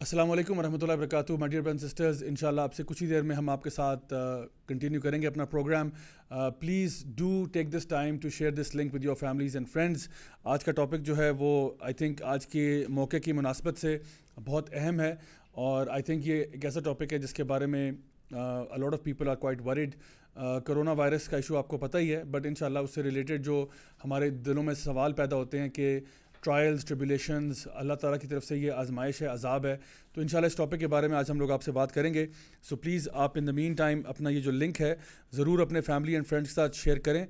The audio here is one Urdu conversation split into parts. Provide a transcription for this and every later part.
السلام علیکم ورحمۃ اللہ وبرکاتہ مائی ڈیئر برن سسٹرز ان شاء اللہ آپ سے کچھ ہی دیر میں ہم آپ کے ساتھ کنٹینیو کریں گے اپنا programme please do take this time to share this link with your families and friends آج کا ٹاپک جو ہے وہ آئی تھنک آج کے موقع کی مناسبت سے بہت اہم ہے۔ اور آئی تھنک یہ ایک ایسا ٹاپک ہے جس کے بارے میں a lot of people are quite worried corona virus کا ایشو آپ کو پتہ ہی ہے۔ بٹ ان شاء اللہ اس سے ریلیٹڈ جو ہمارے دلوں میں سوال پیدا ہوتے ہیں کہ ٹرائلز ٹریبولیشنز اللہ تعالیٰ کی طرف سے یہ آزمائش ہے، عذاب ہے۔ تو انشاءاللہ اس ٹاپک کے بارے میں آج ہم لوگ آپ سے بات کریں گے۔ سو پلیز آپ ان دا مین ٹائم اپنا یہ جو لنک ہے، ضرور اپنے فیملی اینڈ فرینڈس کے ساتھ شیئر کریں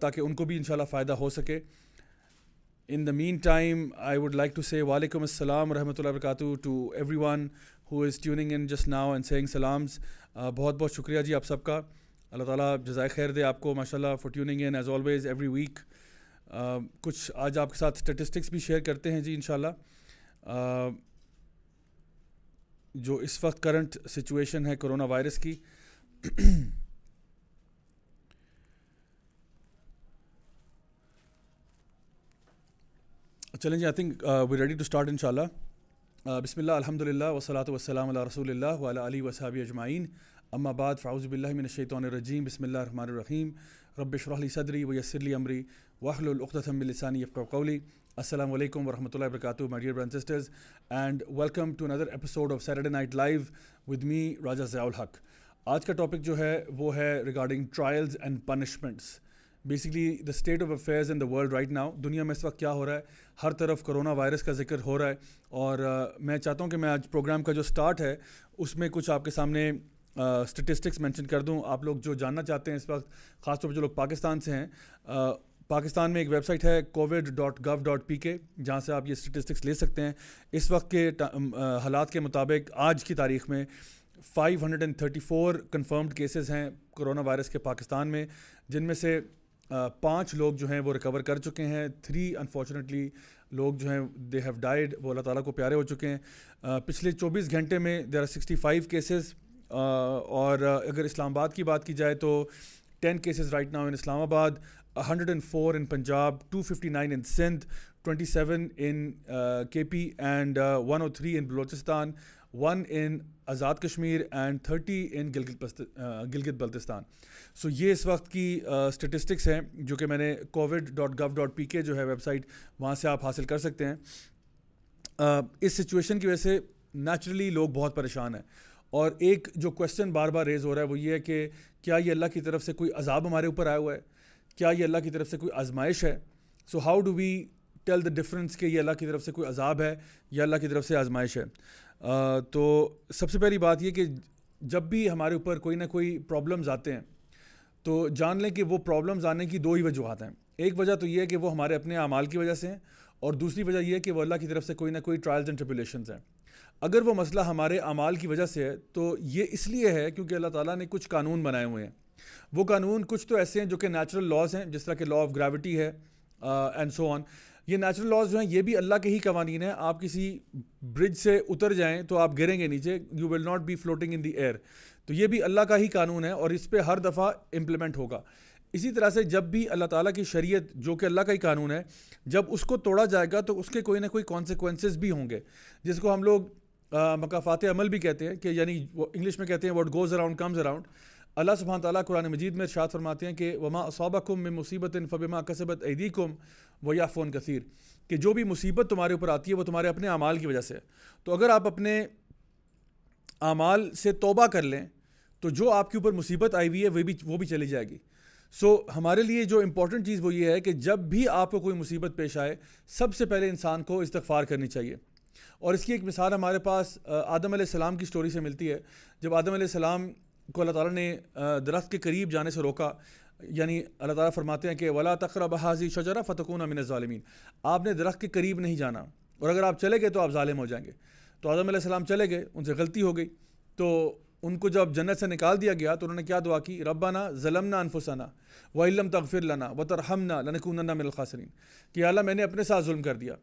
تاکہ ان کو بھی انشاءاللہ فائدہ ہو سکے۔ In the meantime I would like to say وعلیکم السلام ورحمۃ اللہ وبرکاتہ to everyone who is tuning in just now and sending سلامس بہت بہت شکریہ جی آپ سب کا۔ اللہ تعالیٰ جزائے خیر دے آپ کو ماشاء اللہ for tuning in as always every week کچھ آج آپ کے ساتھ اسٹیٹسٹکس بھی شیئر کرتے ہیں جی انشاءاللہ۔ جو اس وقت کرنٹ سچویشن ہے کرونا وائرس کی، چلیں جی I think we ready to start ان شاء اللہ بسم اللہ الحمد للہ وصلاۃ وسلم اللہ رسول اللہ ولا علی وصحب اجمعین۔ اما بعد فاؤز باللہ من الشیطان الرجیم، بسم اللہ الرحمن الرحیم۔ رب شرح صدری و یسر عمری واہل العقتم السانی قولی۔ السلام علیکم ورحمۃ اللہ وبرکاتہ my dear burn sisters and welcome to another episode of Saturday night live with me Raja Zia ul-Haq آج کا ٹاپک جو ہے وہ ہے regarding trials and punishments basically the state of affairs in the world right now دنیا میں اس وقت کیا ہو رہا ہے؟ ہر طرف کرونا وائرس کا ذکر ہو رہا ہے۔ اور میں چاہتا ہوں کہ میں آج پروگرام کا جو اسٹارٹ ہے، اس میں کچھ آپ کے سامنے اسٹیٹسٹکس مینشن کر دوں۔ آپ لوگ جو جاننا چاہتے ہیں اس وقت، خاص طور پہ جو لوگ پاکستان سے ہیں پاکستان میں ایک ویب سائٹ ہے covid dot gov dot P K, جہاں سے آپ یہ اسٹیٹسٹکس لے سکتے ہیں۔ اس وقت کے حالات کے مطابق آج کی تاریخ میں five hundred and thirty four confirmed cases ہیں کرونا وائرس کے پاکستان میں، جن میں سے پانچ لوگ جو ہیں وہ ریکور کر چکے ہیں۔ تھری انفارچونیٹلی لوگ جو ہیں دے ہیو ڈائڈ وہ اللہ تعالیٰ کو پیارے ہو چکے ہیں۔ پچھلے چوبیس گھنٹے میں there are sixty five cases اور اگر اسلام آباد کی بات کی جائے تو ten cases right now in Islamabad hundred and four in Punjab two fifty nine in Sindh twenty seven in K P and one o three in Balochistan one in Azad Kashmir and thirty in Gilgit Gilgit Baltistan so یہ اس وقت کی اسٹیٹسٹکس ہیں جو کہ میں نے covid dot gov dot P K جو ہے ویب سائٹ وہاں سے آپ حاصل کر سکتے ہیں اس سچویشن کی وجہ سے نیچرلی لوگ بہت پریشان ہیں اور ایک جو کوشچن بار بار ریز ہو رہا ہے وہ یہ ہے کہ کیا یہ اللہ کی طرف سے کوئی عذاب ہمارے اوپر آیا ہوا ہے؟ کیا یہ اللہ کی طرف سے کوئی آزمائش ہے؟ So how do we tell the difference کہ یہ اللہ کی طرف سے کوئی عذاب ہے یا اللہ کی طرف سے آزمائش ہے؟ تو سب سے پہلی بات یہ کہ جب بھی ہمارے اوپر کوئی نہ کوئی پرابلمز آتے ہیں، تو جان لیں کہ وہ پرابلمز آنے کی دو ہی وجوہات ہیں۔ ایک وجہ تو یہ ہے کہ وہ ہمارے اپنے اعمال کی وجہ سے ہیں، اور دوسری وجہ یہ ہے کہ وہ اللہ کی طرف سے کوئی نہ کوئی ٹرائلز اینڈ ٹریپولیشنز ہیں۔ اگر وہ مسئلہ ہمارے اعمال کی وجہ سے ہے، تو یہ اس لیے ہے کیونکہ اللہ تعالیٰ نے کچھ قانون بنائے ہوئے ہیں۔ وہ قانون کچھ تو ایسے ہیں جو کہ نیچرل لاز ہیں، جس طرح کہ لا آف گریوٹی ہے اینڈ سو آن یہ نیچرل لاز جو ہیں، یہ بھی اللہ کے ہی قوانین ہیں۔ آپ کسی برج سے اتر جائیں تو آپ گریں گے نیچے you will not be floating in the air تو یہ بھی اللہ کا ہی قانون ہے اور اس پہ ہر دفعہ امپلیمنٹ ہوگا۔ اسی طرح سے جب بھی اللہ تعالیٰ کی شریعت جو کہ اللہ کا ہی قانون ہے، جب اس کو توڑا جائے گا تو اس کے کوئی نہ کوئی کانسیکوینسز بھی ہوں گے۔ جس کو ہم لوگ مقافات عمل بھی کہتے ہیں کہ یعنی وہ انگلش میں کہتے ہیں what goes around comes around اللہ سبحانہ تعالیٰ قرآن مجید میں ارشاد فرماتے ہیں کہ وما صوبہ کم میں مصیبت فبما کسبت عیدی کم و یا فون کثیر کہ جو بھی مصیبت تمہارے اوپر آتی ہے وہ تمہارے اپنے اعمال کی وجہ سے تو اگر آپ اپنے اعمال سے توبہ کر لیں تو جو آپ کے اوپر مصیبت آئی ہوئی ہے وہ بھی وہ بھی چلی جائے گی۔ سو ہمارے لیے جو امپورٹنٹ چیز وہ یہ ہے کہ جب بھی آپ کو کوئی مصیبت پیش آئے، سب سے پہلے انسان کو استغفار کرنی چاہیے۔ اور اس کی ایک مثال ہمارے پاس آدم علیہ السلام کی سٹوری سے ملتی ہے۔ جب آدم علیہ السلام کو اللہ تعالیٰ نے درخت کے قریب جانے سے روکا۔ یعنی اللہ تعالیٰ فرماتے ہیں کہ ولا تقرب حاضی شجرا فتقون امن ظالمین آپ نے درخت کے قریب نہیں جانا۔ اور اگر آپ چلے گئے تو آپ ظالم ہو جائیں گے۔ تو آدم علیہ السلام چلے گئے، ان سے غلطی ہو گئی۔ تو ان کو جب جنت سے نکال دیا گیا تو انہوں نے کیا دعا کی؟ ربانہ ظلمنا انفسنا و علم تغفر لنا و ترحمنا لنکوننا من الخاسرین کہ اللہ، میں نے اپنے ساتھ ظلم کر دیا۔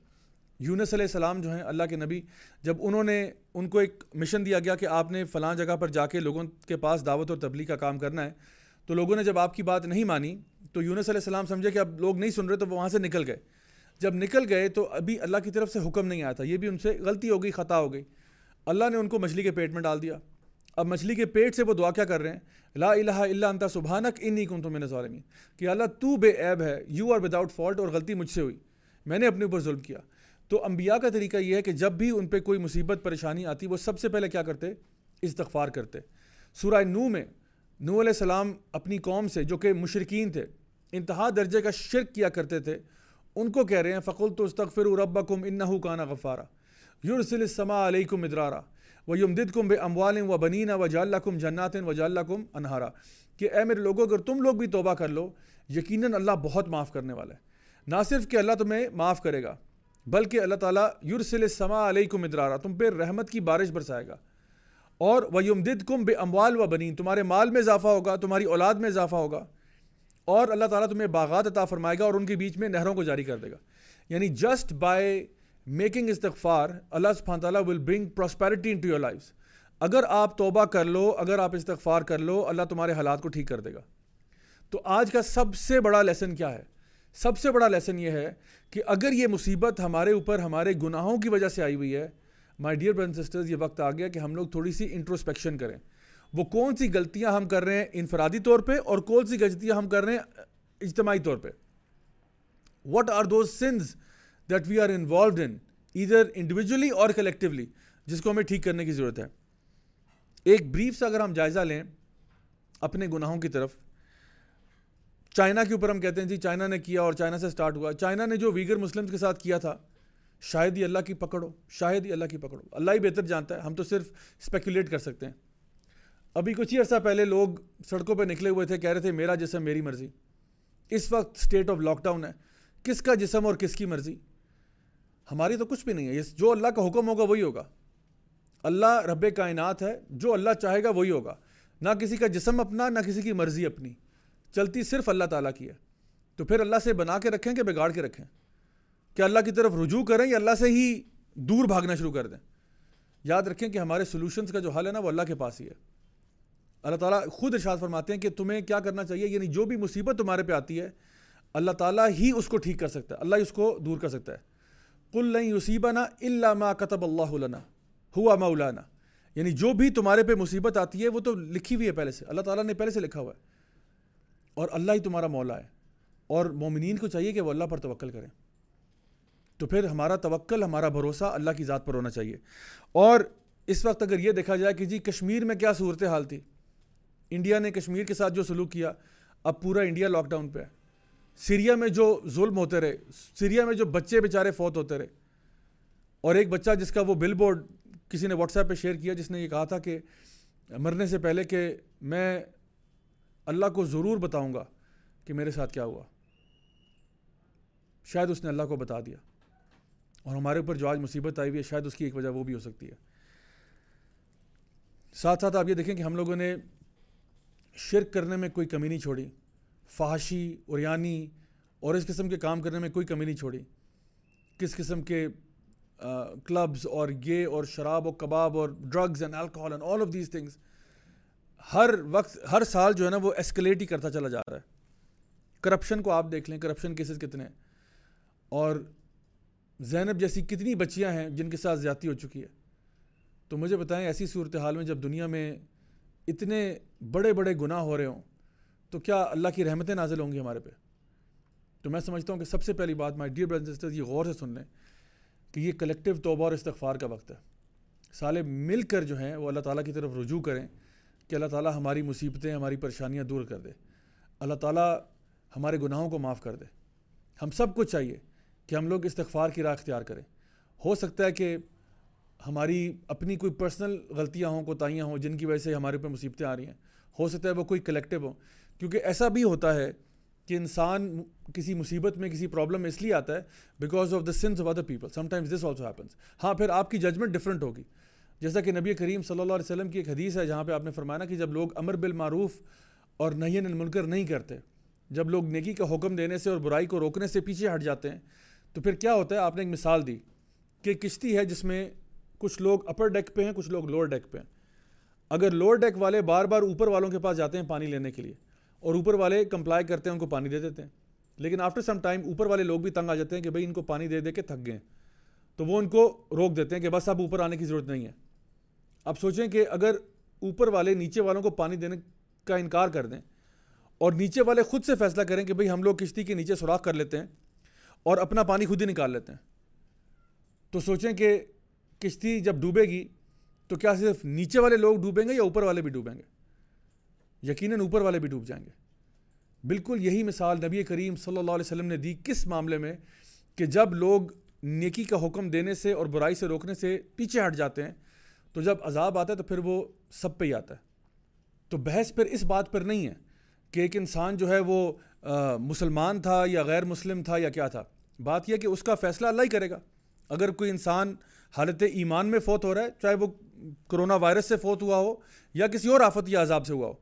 یونس علیہ السلام جو ہیں اللہ کے نبی، جب انہوں نے ان کو ایک مشن دیا گیا کہ آپ نے فلاں جگہ پر جا کے لوگوں کے پاس دعوت اور تبلیغ کا کام کرنا ہے، تو لوگوں نے جب آپ کی بات نہیں مانی، تو یونس علیہ السلام سمجھے کہ اب لوگ نہیں سن رہے، تو وہ وہاں سے نکل گئے۔ جب نکل گئے تو ابھی اللہ کی طرف سے حکم نہیں آیا تھا، یہ بھی ان سے غلطی ہو گئی، خطا ہو گئی۔ اللہ نے ان کو مچھلی کے پیٹ میں ڈال دیا۔ اب مچھلی کے پیٹ سے وہ دعا کیا کر رہے ہیں؟ لا الہ الا انتا سبحانک انی کنتم من الظالمین۔ کہ اللہ تو بے عیب ہے یو آر وداؤٹ فالٹ اور غلطی مجھ سے ہوئی۔ میں نے اپنے اوپر ظلم کیا۔ تو انبیاء کا طریقہ یہ ہے کہ جب بھی ان پہ کوئی مصیبت، پریشانی آتی، وہ سب سے پہلے کیا کرتے؟ استغفار کرتے۔ سورہ نو میں نو علیہ السلام اپنی قوم سے، جو کہ مشرقین تھے، انتہا درجے کا شرک کیا کرتے تھے، ان کو کہہ رہے ہیں فقل تو استغفر ربکم انہو کانا غفارا۔ یرسل السماء علیکم ادرارا و یمدد کم بے اموال و بنینا و جال کم جنات و جال کم انہارا کہ اے میرے لوگوں اگر تم لوگ بھی توبہ کر لو، یقیناً اللہ بہت معاف کرنے والا ہے۔ نہ صرف کہ اللہ تمہیں معاف کرے گا بلکہ اللہ تعالیٰ یورسل سما علیکم ادرارا تم پہ رحمت کی بارش برسائے گا۔ اور وہ یمدد کم بے اموال و بنین تمہارے مال میں اضافہ ہوگا، تمہاری اولاد میں اضافہ ہوگا۔ اور اللہ تعالیٰ تمہیں باغات عطا فرمائے گا اور ان کے بیچ میں نہروں کو جاری کر دے گا۔ یعنی جسٹ بائی میکنگ استغفار، اللہ سبحانہ تعالیٰ will bring prosperity into your life اگر آپ توبہ کر لو، اگر آپ استغفار کر لو، اللہ تمہارے حالات کو ٹھیک کر دے گا۔ تو آج کا سب سے بڑا لیسن کیا ہے؟ سب سے بڑا لیسن یہ ہے کہ اگر یہ مصیبت ہمارے اوپر ہمارے گناہوں کی وجہ سے آئی ہوئی ہے مائی ڈیئر برن سسٹرز یہ وقت آ گیا کہ ہم لوگ تھوڑی سی انٹروسپیکشن کریں۔ وہ کون سی غلطیاں ہم کر رہے ہیں انفرادی طور پہ اور کون سی غلطیاں ہم کر رہے ہیں اجتماعی طور پہ۔ What are those sins that we are involved in ادھر انڈیویجولی اور کلیکٹیولی جس کو ہمیں ٹھیک کرنے کی ضرورت ہے؟ ایک بریف سے اگر ہم جائزہ لیں اپنے گناہوں کی طرف۔ چائنا کے اوپر ہم کہتے ہیں جی چائنا نے کیا اور چائنا سے سٹارٹ ہوا۔ چائنا نے جو ویگر مسلمز کے ساتھ کیا تھا، شاید ہی اللہ کی پکڑو، شاید ہی اللہ کی پکڑو۔ اللہ ہی بہتر جانتا ہے، ہم تو صرف اسپیکولیٹ کر سکتے ہیں۔ ابھی کچھ ہی عرصہ پہلے لوگ سڑکوں پہ نکلے ہوئے تھے، کہہ رہے تھے، میرا جسم میری مرضی۔ اس وقت اسٹیٹ آف لاک ڈاؤن ہے۔ کس کا جسم اور کس کی مرضی؟ ہماری تو کچھ بھی نہیں ہے۔ جو اللہ کا حکم ہوگا وہی ہوگا۔ اللہ رب کائنات ہے، جو اللہ چاہے گا وہی ہوگا۔ نہ کسی کا جسم اپنا، نہ کسی کی مرضی اپنی۔ چلتی صرف اللہ تعالیٰ کی ہے۔ تو پھر اللہ سے بنا کے رکھیں کہ بگاڑ کے رکھیں؟ کہ اللہ کی طرف رجوع کریں یا اللہ سے ہی دور بھاگنا شروع کر دیں؟ یاد رکھیں کہ ہمارے سولوشنس کا جو حل ہے نا وہ اللہ کے پاس ہی ہے۔ اللہ تعالیٰ خود ارشاد فرماتے ہیں کہ تمہیں کیا کرنا چاہیے؟ یعنی جو بھی مصیبت تمہارے پہ آتی ہے، اللہ تعالیٰ ہی اس کو ٹھیک کر سکتا ہے۔ اللہ ہی اس کو دور کر سکتا ہے۔ کل نہیں یوسیبہ نا اللہ ما کتب اللہ علنا ہوا مولانا۔ یعنی جو بھی تمہارے پہ مصیبت آتی ہے، وہ تو لکھی ہوئی ہے پہلے سے۔ اللہ تعالیٰ نے پہلے سے لکھا ہوا ہے۔ اور اللہ ہی تمہارا مولا ہے۔ اور مومنین کو چاہیے کہ وہ اللہ پر توکل کریں۔ تو پھر ہمارا توکل، ہمارا بھروسہ اللہ کی ذات پر ہونا چاہیے۔ اور اس وقت اگر یہ دیکھا جائے کہ جی کشمیر میں کیا صورت حال تھی۔ انڈیا نے کشمیر کے ساتھ جو سلوک کیا، اب پورا انڈیا لاک ڈاؤن پہ ہے۔ سیریا میں جو ظلم ہوتے رہے، سیریا میں جو بچے بیچارے فوت ہوتے رہے۔ اور ایک بچہ جس کا وہ بل بورڈ کسی نے واٹس ایپ پہ شیئر کیا، جس نے یہ کہا تھا کہ مرنے سے پہلے کہ میں اللہ کو ضرور بتاؤں گا کہ میرے ساتھ کیا ہوا۔ شاید اس نے اللہ کو بتا دیا۔ اور ہمارے اوپر جو آج مصیبت آئی ہوئی ہے، شاید اس کی ایک وجہ وہ بھی ہو سکتی ہے۔ ساتھ ساتھ آپ یہ دیکھیں کہ ہم لوگوں نے شرک کرنے میں کوئی کمی نہیں چھوڑی۔ فحاشی اوریانی اور اس قسم کے کام کرنے میں کوئی کمی نہیں چھوڑی۔ کس قسم کے کلبز اور یہ اور شراب و کباب اور drugs and alcohol and all of these things ہر وقت، ہر سال جو ہے نا وہ ایسکلیٹ ہی کرتا چلا جا رہا ہے۔ کرپشن کو آپ دیکھ لیں کرپشن کیسز کتنے ہیں۔ اور زینب جیسی کتنی بچیاں ہیں جن کے ساتھ زیادتی ہو چکی ہے۔ تو مجھے بتائیں، ایسی صورتحال میں جب دنیا میں اتنے بڑے بڑے گناہ ہو رہے ہوں، تو کیا اللہ کی رحمتیں نازل ہوں گی ہمارے پہ؟ تو میں سمجھتا ہوں کہ سب سے پہلی بات مائی ڈیئر برادر سسٹرز یہ غور سے سن لیں کہ یہ کلیکٹیو توبہ اور استغفار کا وقت ہے۔ سالے مل کر جو ہیں، وہ اللہ تعالیٰ کی طرف رجوع کریں۔ کہ اللہ تعالیٰ ہماری مصیبتیں، ہماری پریشانیاں دور کر دے۔ اللہ تعالیٰ ہمارے گناہوں کو معاف کر دے۔ ہم سب کو چاہیے کہ ہم لوگ استغفار کی راہ اختیار کریں۔ ہو سکتا ہے کہ ہماری اپنی کوئی پرسنل غلطیاں ہوں، کوتاہیاں ہوں، جن کی وجہ سے ہمارے اوپر مصیبتیں آ رہی ہیں۔ ہو سکتا ہے وہ کوئی کلیکٹیو ہوں۔ کیونکہ ایسا بھی ہوتا ہے کہ انسان کسی مصیبت میں کسی پرابلم میں اس لیے آتا ہے because of the sins of other people sometimes this also happens ہاں پھر آپ کی ججمنٹ ڈفرنٹ ہوگی۔ جیسا کہ نبی کریم صلی اللہ علیہ وسلم کی ایک حدیث ہے جہاں پہ آپ نے فرمایا کہ جب لوگ امر بالمعروف اور نہین المنکر نہیں کرتے، جب لوگ نیکی کا حکم دینے سے اور برائی کو روکنے سے پیچھے ہٹ جاتے ہیں، تو پھر کیا ہوتا ہے؟ آپ نے ایک مثال دی کہ کشتی ہے جس میں کچھ لوگ اپر ڈیک پہ ہیں، کچھ لوگ لوور ڈیک پہ ہیں۔ اگر لوور ڈیک والے بار بار اوپر والوں کے پاس جاتے ہیں پانی لینے کے لیے اور اوپر والے کمپلائی کرتے ہیں، ان کو پانی دے دیتے ہیں۔ لیکن آفٹر سم ٹائم اوپر والے لوگ بھی تنگ آ جاتے ہیں کہ بھائی ان کو پانی دے دے کے تھک گئے تو وہ ان کو روک دیتے ہیں کہ بس اب اوپر آنے کی ضرورت نہیں ہے۔ آپ سوچیں کہ اگر اوپر والے نیچے والوں کو پانی دینے کا انکار کر دیں اور نیچے والے خود سے فیصلہ کریں کہ بھئی ہم لوگ کشتی کے نیچے سوراخ کر لیتے ہیں اور اپنا پانی خود ہی نکال لیتے ہیں، تو سوچیں کہ کشتی جب ڈوبے گی تو کیا صرف نیچے والے لوگ ڈوبیں گے یا اوپر والے بھی ڈوبیں گے؟ یقیناً اوپر والے بھی ڈوب جائیں گے۔ بالکل یہی مثال نبی کریم صلی اللہ علیہ وسلم نے دی کس معاملے میں کہ جب لوگ نیکی کا حکم دینے سے اور برائی سے روکنے سے پیچھے ہٹ جاتے ہیں تو جب عذاب آتا ہے تو پھر وہ سب پہ ہی آتا ہے۔ تو بحث پھر اس بات پر نہیں ہے کہ ایک انسان جو ہے وہ مسلمان تھا یا غیر مسلم تھا یا کیا تھا۔ بات یہ کہ اس کا فیصلہ اللہ ہی کرے گا۔ اگر کوئی انسان حالت ایمان میں فوت ہو رہا ہے، چاہے وہ کرونا وائرس سے فوت ہوا ہو یا کسی اور آفت یا عذاب سے ہوا ہو،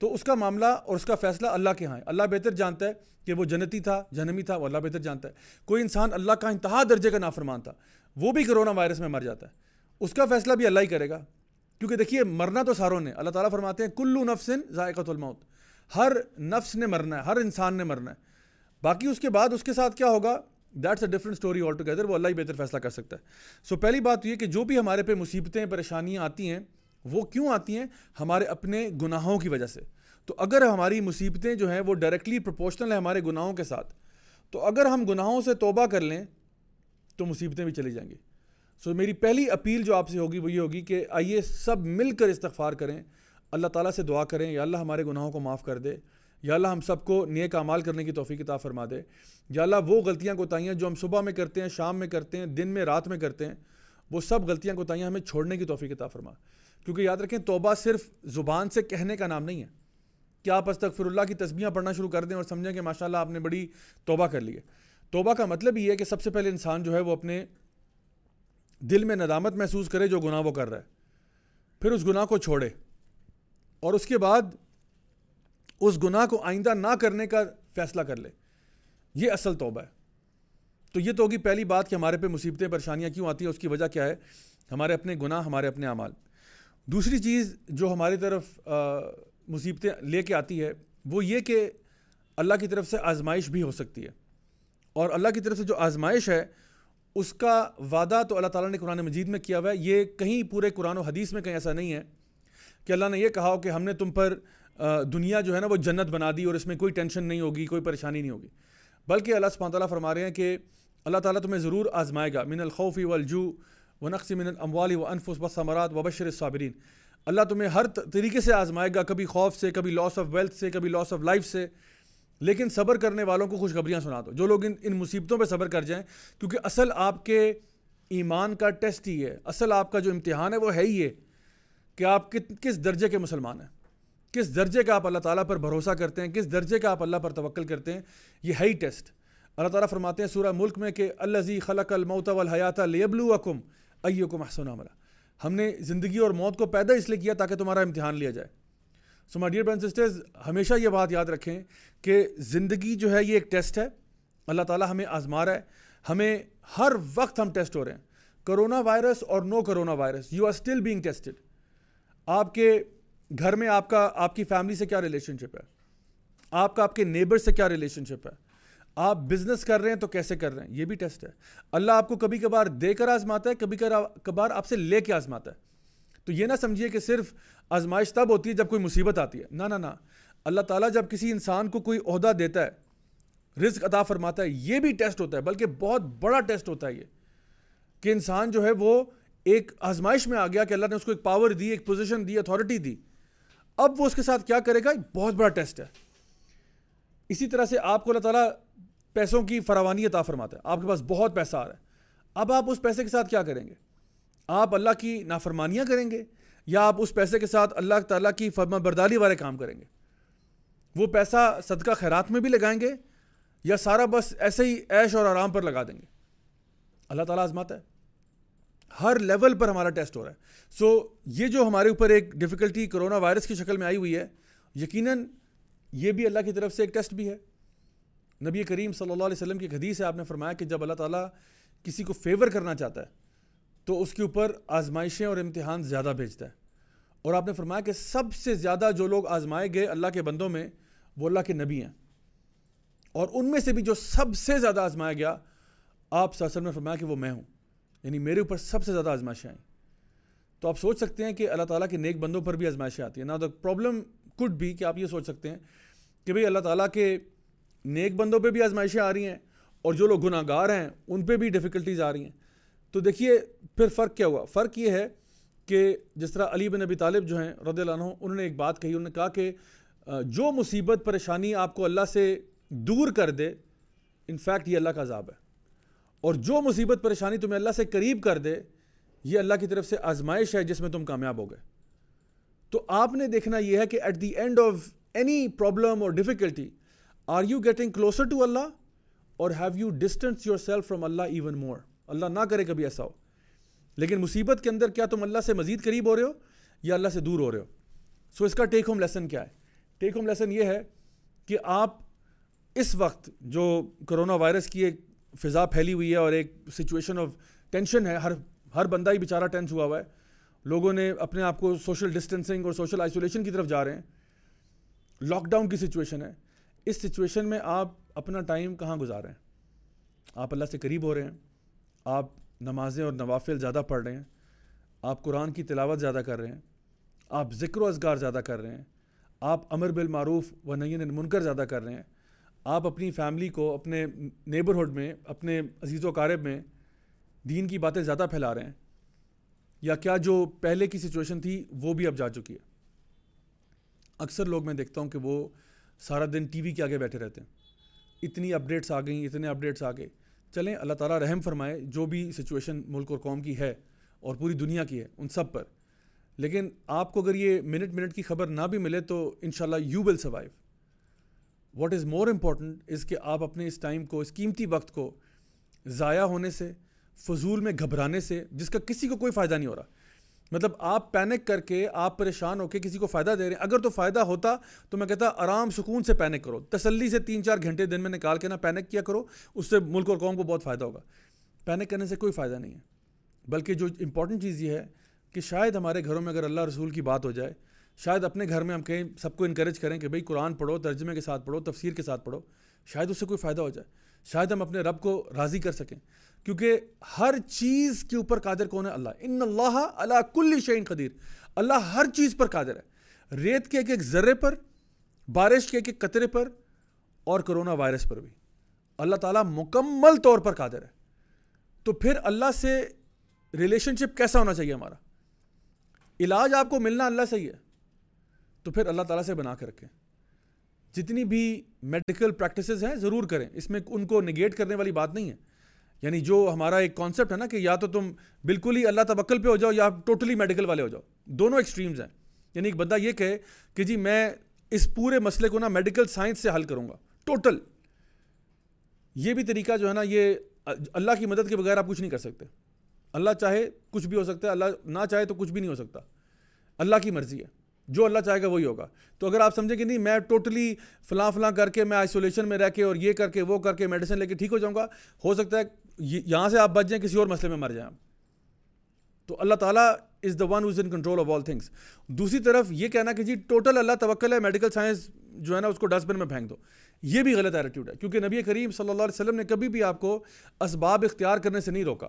تو اس کا معاملہ اور اس کا فیصلہ اللہ کے ہاں ہے۔ اللہ بہتر جانتا ہے کہ وہ جنتی تھا جنمی تھا، وہ اللہ بہتر جانتا ہے۔ کوئی انسان اللہ کا انتہا درجے کا نافرمان تھا، وہ بھی کرونا وائرس میں مر جاتا ہے۔ اس کا فیصلہ بھی اللہ ہی کرے گا۔ کیونکہ دیکھیے مرنا تو ساروں نے۔ اللہ تعالیٰ فرماتے ہیں کلو نفسن ذائقۃ الموت۔ ہر نفس نے مرنا ہے ہر انسان نے مرنا ہے۔ باقی اس کے بعد اس کے ساتھ کیا ہوگا؟ That's a different story altogether وہ اللہ ہی بہتر فیصلہ کر سکتا ہے۔ سو so, پہلی بات یہ کہ جو بھی ہمارے پہ مصیبتیں پریشانیاں آتی ہیں وہ کیوں آتی ہیں؟ ہمارے اپنے گناہوں کی وجہ سے۔ تو اگر ہماری مصیبتیں جو ہیں وہ ڈائریکٹلی پروپورشنل ہیں ہمارے گناہوں کے ساتھ تو اگر ہم گناہوں سے توبہ کر لیں تو مصیبتیں بھی چلی جائیں گی۔ سو so, میری پہلی اپیل جو آپ سے ہوگی وہ یہ ہوگی کہ آئیے سب مل کر استغفار کریں۔ اللہ تعالیٰ سے دعا کریں یا اللہ ہمارے گناہوں کو معاف کر دے۔ یا اللہ ہم سب کو نیک اعمال کرنے کی توفیق عطا فرما دے۔ یا اللہ وہ غلطیاں کوتاہیاں جو ہم صبح میں کرتے ہیں شام میں کرتے ہیں دن میں رات میں کرتے ہیں وہ سب غلطیاں کوتاہیاں ہمیں چھوڑنے کی توفیق عطا فرما۔ کیونکہ یاد رکھیں توبہ صرف زبان سے کہنے کا نام نہیں ہے۔ کہ آپ استغفر اللہ کی تسبیحاں پڑھنا شروع کر دیں اور سمجھیں کہ ماشاء اللہ آپ نے بڑی توبہ کر لی ہے۔ توبہ کا مطلب یہ ہے کہ سب سے پہلے انسان جو ہے وہ اپنے دل میں ندامت محسوس کرے جو گناہ وہ کر رہا ہے۔ پھر اس گناہ کو چھوڑے۔ اور اس کے بعد اس گناہ کو آئندہ نہ کرنے کا فیصلہ کر لے۔ یہ اصل توبہ ہے۔ تو یہ تو ہوگی پہلی بات کہ ہمارے پہ مصیبتیں، پریشانیاں کیوں آتی ہیں؟ اس کی وجہ کیا ہے؟ ہمارے اپنے گناہ، ہمارے اپنے اعمال۔ دوسری چیز جو ہماری طرف مصیبتیں لے کے آتی ہے، وہ یہ کہ اللہ کی طرف سے آزمائش بھی ہو سکتی ہے۔ اور اللہ کی طرف سے جو آزمائش ہے اس کا وعدہ تو اللہ تعالیٰ نے قرآن مجید میں کیا ہوا ہے۔ یہ کہیں پورے قرآن و حدیث میں کہیں ایسا نہیں ہے کہ اللہ نے یہ کہا ہو کہ ہم نے تم پر دنیا جو ہے نا وہ جنت بنا دی اور اس میں کوئی ٹینشن نہیں ہوگی، کوئی پریشانی نہیں ہوگی۔ بلکہ اللہ سبحانہ تعالیٰ فرما رہے ہیں کہ اللہ تعالیٰ تمہیں ضرور آزمائے گا۔ من الخوفی والجو و نقص من الاموال و انفس و ثمرات و بشر الصابرین اللہ تمہیں ہر طریقے سے آزمائے گا، کبھی خوف سے، کبھی لاس آف ویلتھ سے، کبھی لاس آف لائف سے۔ لیکن صبر کرنے والوں کو خوشخبریاں سنا دو۔ جو لوگ ان ان مصیبتوں پہ صبر کر جائیں، کیونکہ اصل آپ کے ایمان کا ٹیسٹ ہی ہے۔ اصل آپ کا جو امتحان ہے، وہ ہے ہی ہے کہ آپ کس درجے کے مسلمان ہیں۔ کس درجے کا آپ اللہ تعالیٰ پر بھروسہ کرتے ہیں، کس درجے کا آپ اللہ پر توکل کرتے ہیں، یہ ہے ہی ٹیسٹ۔ اللہ تعالیٰ فرماتے ہیں سورہ ملک میں کہ اللہ زی خلق الموت والحیات لیبلو اکم ایکم احسن عملہ ہم نے زندگی اور موت کو پیدا اس لیے کیا تاکہ تمہارا امتحان لیا جائے۔ سو مائی ڈیئر برین سسٹرز ہمیشہ یہ بات یاد رکھیں کہ زندگی جو ہے یہ ایک ٹیسٹ ہے۔ اللہ تعالیٰ ہمیں آزما رہا ہے۔ ہمیں ہر وقت ہم ٹیسٹ ہو رہے ہیں۔ کرونا وائرس اور no corona virus you are still being tested آپ کے گھر میں آپ کا، آپ کی فیملی سے کیا ریلیشن شپ ہے؟ آپ کا، آپ کے نیبر سے کیا ریلیشن شپ ہے؟ آپ بزنس کر رہے ہیں تو کیسے کر رہے ہیں؟ یہ بھی ٹیسٹ ہے۔ اللہ آپ کو کبھی کبھار دے کر آزماتا ہے، کبھی کبھار آپ سے لے کے آزماتا ہے۔ تو یہ نہ سمجھیے کہ صرف آزمائش تب ہوتی ہے جب کوئی مصیبت آتی ہے۔ نہ نہ نہ۔ اللہ تعالیٰ جب کسی انسان کو کوئی عہدہ دیتا ہے، رزق عطا فرماتا ہے، یہ بھی ٹیسٹ ہوتا ہے، بلکہ بہت بڑا ٹیسٹ ہوتا ہے یہ، کہ انسان جو ہے وہ ایک آزمائش میں آ گیا کہ اللہ نے اس کو ایک پاور دی، ایک پوزیشن دی اتھارٹی دی۔ اب وہ اس کے ساتھ کیا کرے گا؟ بہت بڑا ٹیسٹ ہے۔ اسی طرح سے آپ کو اللہ تعالیٰ پیسوں کی فراوانی عطا فرماتا ہے۔ آپ کے پاس بہت پیسہ آ رہا ہے۔ اب آپ اس پیسے کے ساتھ کیا کریں گے؟ آپ اللہ کی نافرمانیاں کریں گے۔ یا آپ اس پیسے کے ساتھ اللہ تعالیٰ کی فرما برداری والے کام کریں گے؟ وہ پیسہ صدقہ خیرات میں بھی لگائیں گے یا سارا بس ایسے ہی عیش اور آرام پر لگا دیں گے؟ اللہ تعالیٰ آزماتا ہے۔ ہر لیول پر ہمارا ٹیسٹ ہو رہا ہے۔ سو یہ جو ہمارے اوپر ایک ڈیفیکلٹی کرونا وائرس کی شکل میں آئی ہوئی ہے، یقیناً یہ بھی اللہ کی طرف سے ایک ٹیسٹ بھی ہے۔ نبی کریم صلی اللہ علیہ وسلم کی حدیث ہے، آپ نے فرمایا کہ جب اللہ تعالیٰ کسی کو فیور کرنا چاہتا ہے تو اس کے اوپر آزمائشیں اور امتحان زیادہ بھیجتا ہے۔ اور آپ نے فرمایا کہ سب سے زیادہ جو لوگ آزمائے گئے اللہ کے بندوں میں، وہ اللہ کے نبی ہیں۔ اور ان میں سے بھی جو سب سے زیادہ آزمایا گیا، آپ وسلم نے فرمایا کہ وہ میں ہوں۔ یعنی میرے اوپر سب سے زیادہ آزمائشیں آئیں۔ تو آپ سوچ سکتے ہیں کہ اللہ تعالیٰ کے نیک بندوں پر بھی آزمائشیں آتی ہیں۔ نا دا پرابلم کڈ بھی کہ آپ یہ سوچ سکتے ہیں کہ بھئی اللہ تعالیٰ کے نیک بندوں پہ بھی آزمائشیں آ رہی ہیں اور جو لوگ گناہ گار ہیں، ان پہ بھی ڈیفیکلٹیز آ رہی ہیں۔ تو دیکھیے پھر فرق کیا ہوا؟ فرق یہ ہے کہ جس طرح علی بن ابی طالب جو ہیں رضی اللہ عنہ، انہوں نے ایک بات کہی، انہوں نے کہا کہ جو مصیبت، پریشانی آپ کو اللہ سے دور کر دے انفیکٹ یہ اللہ کا عذاب ہے۔ اور جو مصیبت، پریشانی تمہیں اللہ سے قریب کر دے، یہ اللہ کی طرف سے آزمائش ہے جس میں تم کامیاب ہو گئے۔ تو آپ نے دیکھنا یہ ہے کہ at the end of any problem اور difficulty are you getting closer to Allah اور have you distanced yourself from Allah even more Allah نہ کرے کبھی ایسا ہو۔ لیکن مصیبت کے اندر کیا تم اللہ سے مزید قریب ہو رہے ہو یا اللہ سے دور ہو رہے ہو؟ سو اس کا ٹیک ہوم لیسن کیا ہے؟ ٹیک ہوم لیسن یہ ہے کہ آپ اس وقت جو کرونا وائرس کی ایک فضا پھیلی ہوئی ہے اور ایک سچویشن آف ٹینشن ہے، ہر ہر بندہ ہی بیچارہ ٹینس ہوا ہوا ہے۔ لوگوں نے اپنے آپ کو سوشل ڈسٹینسنگ اور سوشل آئسولیشن کی طرف جا رہے ہیں۔ لاک ڈاؤن کی سچویشن ہے۔ اس سچویشن میں آپ اپنا ٹائم کہاں گزار رہے ہیں؟ آپ اللہ سے قریب ہو رہے ہیں۔ آپ نمازیں اور نوافل زیادہ پڑھ رہے ہیں، آپ قرآن کی تلاوت زیادہ کر رہے ہیں، آپ ذکر و اذکار زیادہ کر رہے ہیں، آپ امر بالمعروف و نین منکر زیادہ کر رہے ہیں، آپ اپنی فیملی کو، اپنے نیبرہڈ میں، اپنے عزیز و قارب میں دین کی باتیں زیادہ پھیلا رہے ہیں، یا کیا جو پہلے کی سچویشن تھی وہ بھی اب جا چکی ہے؟ اکثر لوگ میں دیکھتا ہوں کہ وہ سارا دن ٹی وی کے آگے بیٹھے رہتے ہیں۔ اتنی اپڈیٹس آ گئیں، اتنے اپڈیٹس آ گئے۔ چلیں، اللہ تعالیٰ رحم فرمائے، جو بھی سچویشن ملک اور قوم کی ہے اور پوری دنیا کی ہے، ان سب پر۔ لیکن آپ کو اگر یہ منٹ منٹ کی خبر نہ بھی ملے تو انشاءاللہ you will survive what is more important is کہ آپ اپنے اس ٹائم کو، اس قیمتی وقت کو ضائع ہونے سے، فضول میں گھبرانے سے، جس کا کسی کو کوئی فائدہ نہیں ہو رہا۔ مطلب آپ پینک کر کے آپ پریشان ہو کے کسی کو فائدہ دے رہے ہیں۔ اگر تو فائدہ ہوتا تو میں کہتا آرام سکون سے پینک کرو۔ تسلی سے تین چار گھنٹے دن میں نکال کے نا پینک کیا کرو، اس سے ملک اور قوم کو بہت فائدہ ہوگا۔ پینک کرنے سے کوئی فائدہ نہیں ہے۔ بلکہ جو امپورٹنٹ چیز یہ ہے کہ شاید ہمارے گھروں میں اگر اللہ رسول کی بات ہو جائے، شاید اپنے گھر میں ہم کہیں سب کو انکریج کریں کہ بھئی قرآن پڑھو، ترجمے کے ساتھ پڑھو، تفسیر کے ساتھ پڑھو، شاید اس سے کوئی فائدہ ہو جائے۔ شاید ہم اپنے رب کو راضی کر سکیں۔ کیونکہ ہر چیز کے اوپر قادر کون ہے؟ اللہ۔ ان اللہ اللہ کل شعین قدیر۔ اللہ ہر چیز پر قادر ہے۔ ریت کے ایک ایک ذرے پر، بارش کے ایک ایک قطرے پر اور کرونا وائرس پر بھی۔ اللہ تعالیٰ مکمل طور پر قادر ہے۔ تو پھر اللہ سے ریلیشن شپ کیسا ہونا چاہیے ہمارا؟ علاج آپ کو ملنا اللہ سے ہی ہے۔ تو پھر اللہ تعالیٰ سے بنا کے رکھیں۔ جتنی بھی میڈیکل پریکٹسز ہیں، ضرور کریں۔ اس میں ان کو نگیٹ کرنے والی بات نہیں ہے۔ یعنی جو ہمارا ایک کانسیپٹ ہے نا کہ یا تو تم بالکل ہی اللہ تبکل پہ ہو جاؤ یا ٹوٹلی میڈیکل والے ہو جاؤ۔ دونوں ایکسٹریمز ہیں۔ یعنی ایک بندہ یہ کہے کہ جی میں اس پورے مسئلے کو نا میڈیکل سائنس سے حل کروں گا۔ ٹوٹل یہ بھی طریقہ جو ہے نا یہ اللہ کی مدد کے بغیر آپ کچھ نہیں کر سکتے۔ اللہ چاہے کچھ بھی ہو سکتا ہے، اللہ نہ چاہے تو کچھ بھی نہیں ہو سکتا۔ اللہ کی مرضی ہے۔ جو اللہ چاہے گا وہی ہوگا۔ تو اگر آپ سمجھیں کہ نہیں، میں ٹوٹلی فلاں فلاں کر کے، میں آئسولیشن میں رہ کے اور یہ کر کے، وہ کر کے میڈیسن لے کے ٹھیک ہو جاؤں گا۔ ہو سکتا ہے یہاں سے آپ بچ جائیں، کسی اور مسئلے میں مر جائیں تو اللہ تعالیٰ is the one was in control of all things دوسری طرف یہ کہنا کہ جی ٹوٹل اللہ توکل ہے میڈیکل سائنس جو ہے نا، اس کو ڈسٹ بن میں پھینک دو۔ یہ بھی غلط ایٹیٹیوڈ ہے۔ کیونکہ نبی کریم صلی اللہ علیہ وسلم نے کبھی بھی آپ کو اسباب اختیار کرنے سے نہیں روکا۔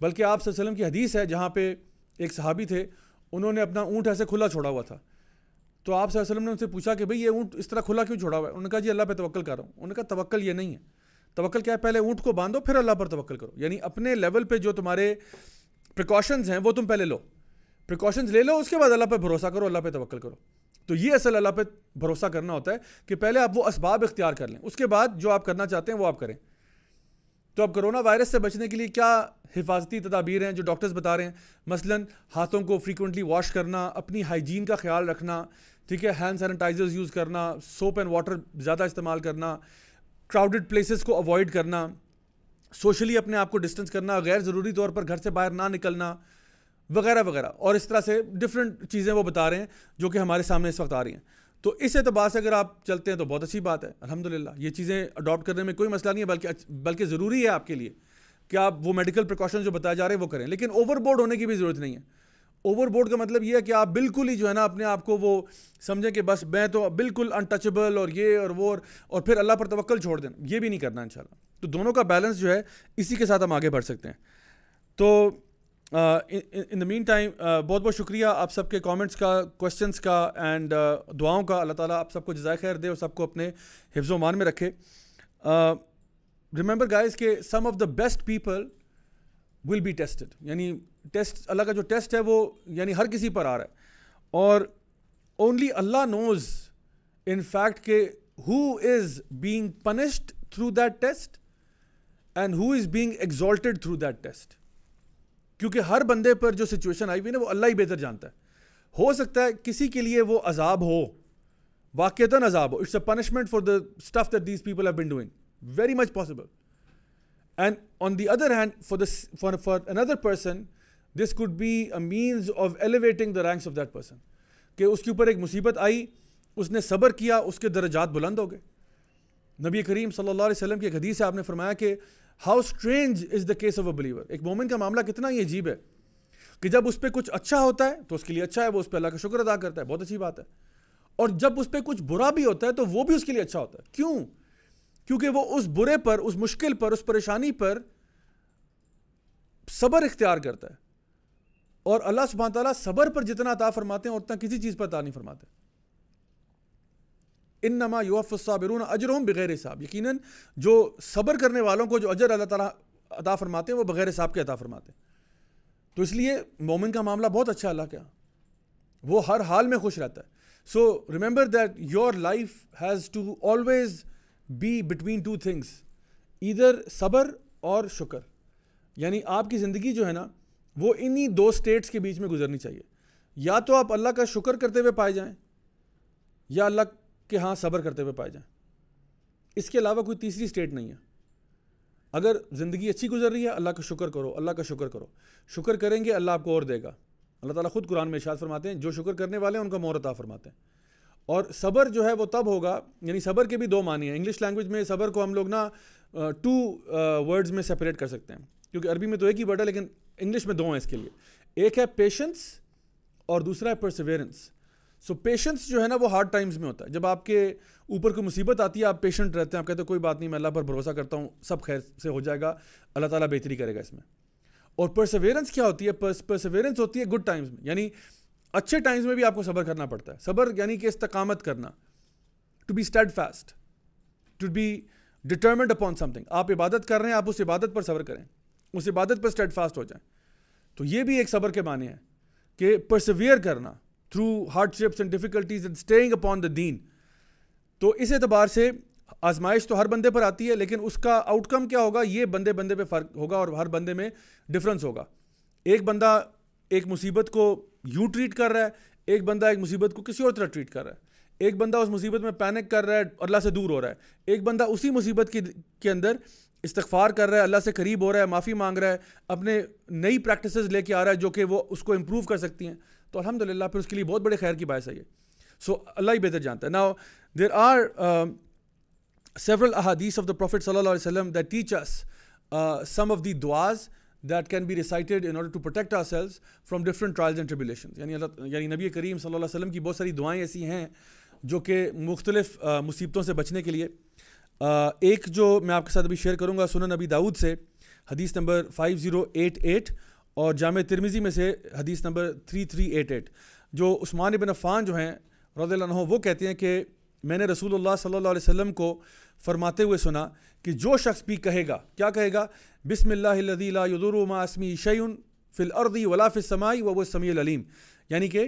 بلکہ آپ صلی اللہ علیہ وسلم کی حدیث ہے، جہاں پہ ایک صحابی تھے، انہوں نے اپنا اونٹ ایسے کھلا چھوڑا ہوا تھا۔ تو آپ صلی اللہ علیہ وسلم نے ان سے پوچھا کہ بھئی یہ اونٹ اس طرح کھلا کیوں چھوڑا ہوا ہے؟ انہوں نے کہا جی اللہ پہ توکل کر رہا ہوں۔ انہوں نے کہا، توکل یہ نہیں ہے۔ توکل کیا ہے؟ پہلے اونٹ کو باندھو، پھر اللہ پر توکل کرو۔ یعنی اپنے لیول پہ جو تمہارے پریکاشنز ہیں، وہ تم پہلے لو۔ پریکاشنز لے لو، اس کے بعد اللہ پہ بھروسہ کرو، اللہ پہ توکل کرو۔ تو یہ اصل اللہ پہ بھروسہ کرنا ہوتا ہے کہ پہلے آپ وہ اسباب اختیار کر لیں۔ اس کے بعد جو آپ کرنا چاہتے ہیں، وہ آپ کریں۔ تو اب کرونا وائرس سے بچنے کے لیے کیا حفاظتی تدابیر ہیں جو ڈاکٹرز بتا رہے ہیں؟ مثلا ہاتھوں کو فریکوینٹلی واش کرنا، اپنی ہائیجین کا خیال رکھنا، ٹھیک ہے؟ ہینڈ سینیٹائزرز یوز کرنا سوپ اینڈ واٹر زیادہ استعمال کرنا۔ کراؤڈڈ پلیسز کو اوائڈ کرنا سوشلی اپنے آپ کو ڈسٹنس کرنا، غیر ضروری طور پر گھر سے باہر نہ نکلنا، وغیرہ وغیرہ۔ اور اس طرح سے ڈفرینٹ چیزیں وہ بتا رہے ہیں جو کہ ہمارے سامنے اس وقت آ رہی ہیں۔ تو اس اعتبار سے اگر آپ چلتے ہیں تو بہت اچھی بات ہے الحمد للہ یہ چیزیں اڈاپٹ کرنے میں کوئی مسئلہ نہیں ہے، بلکہ بلکہ ضروری ہے آپ کے لیے کہ آپ وہ میڈیکل پریکاشن جو بتائے جا رہے ہیں وہ کریں۔ لیکن اوور بورڈ ہونے کی بھی ضرورت نہیں ہے۔ اوور بورڈ کا مطلب یہ ہے کہ آپ بالکل ہی جو ہے نا اپنے آپ کو وہ سمجھیں کہ بس میں تو بالکل انٹچبل اور یہ اور وہ اور پھر اللہ پر توکل چھوڑ دیں۔ یہ بھی نہیں کرنا انشاءاللہ تو دونوں کا بیلنس جو ہے اسی کے ساتھ ہم آگے بڑھ سکتے ہیں۔ تو ان دا مین ٹائم بہت بہت شکریہ آپ سب کے کامنٹس کا کوشچنس کا اینڈ دعاؤں کا۔ اللہ تعالیٰ آپ سب کو جزائے خیر دے اور سب کو اپنے حفظ و مان میں رکھے۔ ریمبر گائز کہ some of the best people will be tested یعنی ٹیسٹ، اللہ کا جو ٹیسٹ ہے وہ یعنی ہر کسی پر آ رہا ہے۔ اور only Allah nose in fact کہ who is being punished through that test and who is being exalted through that test کیونکہ ہر بندے پر جو سچویشن آئی ہوئی نا، وہ اللہ ہی بہتر جانتا ہے۔ ہو سکتا ہے کسی کے لیے وہ عذاب ہو، واقعتاً عذاب ہو۔ It's a punishment for the stuff that these people have been doing very much possible and on the other hand for the for for another person this could be a means of elevating the ranks of that person کہ اس کے اوپر ایک مصیبت آئی، اس نے صبر کیا، اس کے درجات بلند ہو گئے۔ نبی کریم صلی اللہ علیہ وسلم کی ایک حدیث سے آپ نے فرمایا کہ how strange is the case of a believer ایک مومن کا معاملہ کتنا ہی عجیب ہے کہ جب اس پہ کچھ اچھا ہوتا ہے تو اس کے لیے اچھا ہے، وہ اس پہ اللہ کا شکر ادا کرتا ہے۔ بہت اچھی بات ہے۔ اور جب اس پہ کچھ برا بھی ہوتا ہے تو وہ بھی اس کے لیے اچھا ہوتا ہے۔ کیوں؟ کیونکہ وہ اس برے پر، اس مشکل پر، اس پریشانی پر صبر اختیار کرتا ہے۔ اور اللہ سبحانہ تعالیٰ صبر پر جتنا عطا فرماتے ہیں اتنا کسی چیز پر عطا نہیں فرماتے۔ ان نما یوف الصابرون اجرہم بغیر حساب۔ یقیناً جو صبر کرنے والوں کو جو اجر اللہ تعالیٰ عطا فرماتے ہیں، وہ بغیر حساب کے عطا فرماتے ہیں۔ تو اس لیے مومن کا معاملہ بہت اچھا اللہ کیا ہاں۔ وہ ہر حال میں خوش رہتا ہے۔ So remember that your life has to always be between two things ادھر صبر اور شکر. یعنی آپ کی زندگی جو ہے نا، وہ انہی دو سٹیٹس کے بیچ میں گزرنی چاہیے. یا تو آپ اللہ کا شکر کرتے ہوئے پائے جائیں، یا اللہ کہ ہاں صبر کرتے ہوئے پائے جائیں. اس کے علاوہ کوئی تیسری سٹیٹ نہیں ہے. اگر زندگی اچھی گزر رہی ہے، اللہ کا شکر کرو، اللہ کا شکر کرو. شکر کریں گے، اللہ آپ کو اور دے گا. اللہ تعالیٰ خود قرآن میں اشاد فرماتے ہیں، جو شکر کرنے والے ہیں، ان کا مورتا فرماتے ہیں. اور صبر جو ہے وہ تب ہوگا یعنی صبر کے بھی دو معنی ہیں۔ انگلش لینگویج میں صبر کو ہم لوگ نا ٹو ورڈز میں سپریٹ کر سکتے ہیں۔ کیونکہ عربی میں تو ایک ہی ورڈ ہے، لیکن انگلش میں دو ہیں اس کے لیے۔ ایک ہے پیشنس اور دوسرا ہے پرسیویرنس سو پیشنس جو ہے نا، وہ ہارڈ ٹائمز میں ہوتا ہے۔ جب آپ کے اوپر کوئی مصیبت آتی ہے، آپ پیشنٹ رہتے ہیں، آپ کہتے ہیں کوئی بات نہیں، میں اللہ پر بھروسہ کرتا ہوں، سب خیر سے ہو جائے گا، اللہ تعالیٰ بہتری کرے گا اس میں۔ اور پرسیویرنس کیا ہوتی ہے؟ پرسیویرنس ہوتی ہے گڈ ٹائمز میں۔ یعنی اچھے ٹائمز میں بھی آپ کو صبر کرنا پڑتا ہے۔ صبر یعنی کہ استقامت کرنا۔ To be steadfast to be determined upon something آپ عبادت کر رہے ہیں، آپ اس عبادت پر صبر کریں۔ اس عبادت پر اسٹیڈ فاسٹ ہو جائیں۔ تو یہ بھی ایک صبر کے معنی ہے کہ پرسیویئر کرنا through hardships and difficulties and staying upon the دین تو اس اعتبار سے آزمائش تو ہر بندے پر آتی ہے، لیکن اس کا آؤٹ کم کیا ہوگا؟ یہ بندے بندے پہ فرق ہوگا اور ہر بندے میں ڈفرینس ہوگا۔ ایک بندہ ایک مصیبت کو یوں ٹریٹ کر رہا ہے، ایک بندہ ایک مصیبت کو کسی اور طرح ٹریٹ کر رہا ہے۔ ایک بندہ اس مصیبت میں پینک کر رہا ہے، اللہ سے دور ہو رہا ہے۔ ایک بندہ اسی مصیبت کی کے اندر استغفار کر رہا ہے، اللہ سے قریب ہو رہا ہے، معافی مانگ رہا ہے، اپنے نئی پریکٹسز لے کے آ رہا ہے جو کہ وہ اس کو امپروو کر سکتی ہیں۔ تو الحمد للہ پھر اس کے لیے بہت بڑے خیر کی باعث ہے یہ۔ سو اللہ ہی بہتر جانتا ہے۔ نا دیر آر سیورل احادیث آف دا پروفٹ صلی اللہ علیہ وسلم that teaches some of the دعاز that can be recited in order to protect ourselves from different trials and tribulation یعنی اللہ یعنی نبی کریم صلی اللہ علیہ وسلم کی بہت ساری دعائیں ایسی ہیں جو کہ مختلف مصیبتوں سے بچنے کے لیے۔ ایک جو میں آپ کے ساتھ ابھی شیئر کروں گا سنن نبی داؤد سے، حدیث نمبر فائیو زیرو ایٹ ایٹ، اور جامع ترمیزی میں سے حدیث نمبر 3388 جو عثمان ابن عفان جو ہیں رضی اللہ عنہ، وہ کہتے ہیں کہ میں نے رسول اللہ صلی اللہ علیہ وسلم کو فرماتے ہوئے سنا کہ جو شخص بھی کہے گا، کیا کہے گا؟ بسم اللہ الذی لا یضر ما اسمی شیء فی الارض ولا فی السماء وهو السمیع العلیم۔ یعنی کہ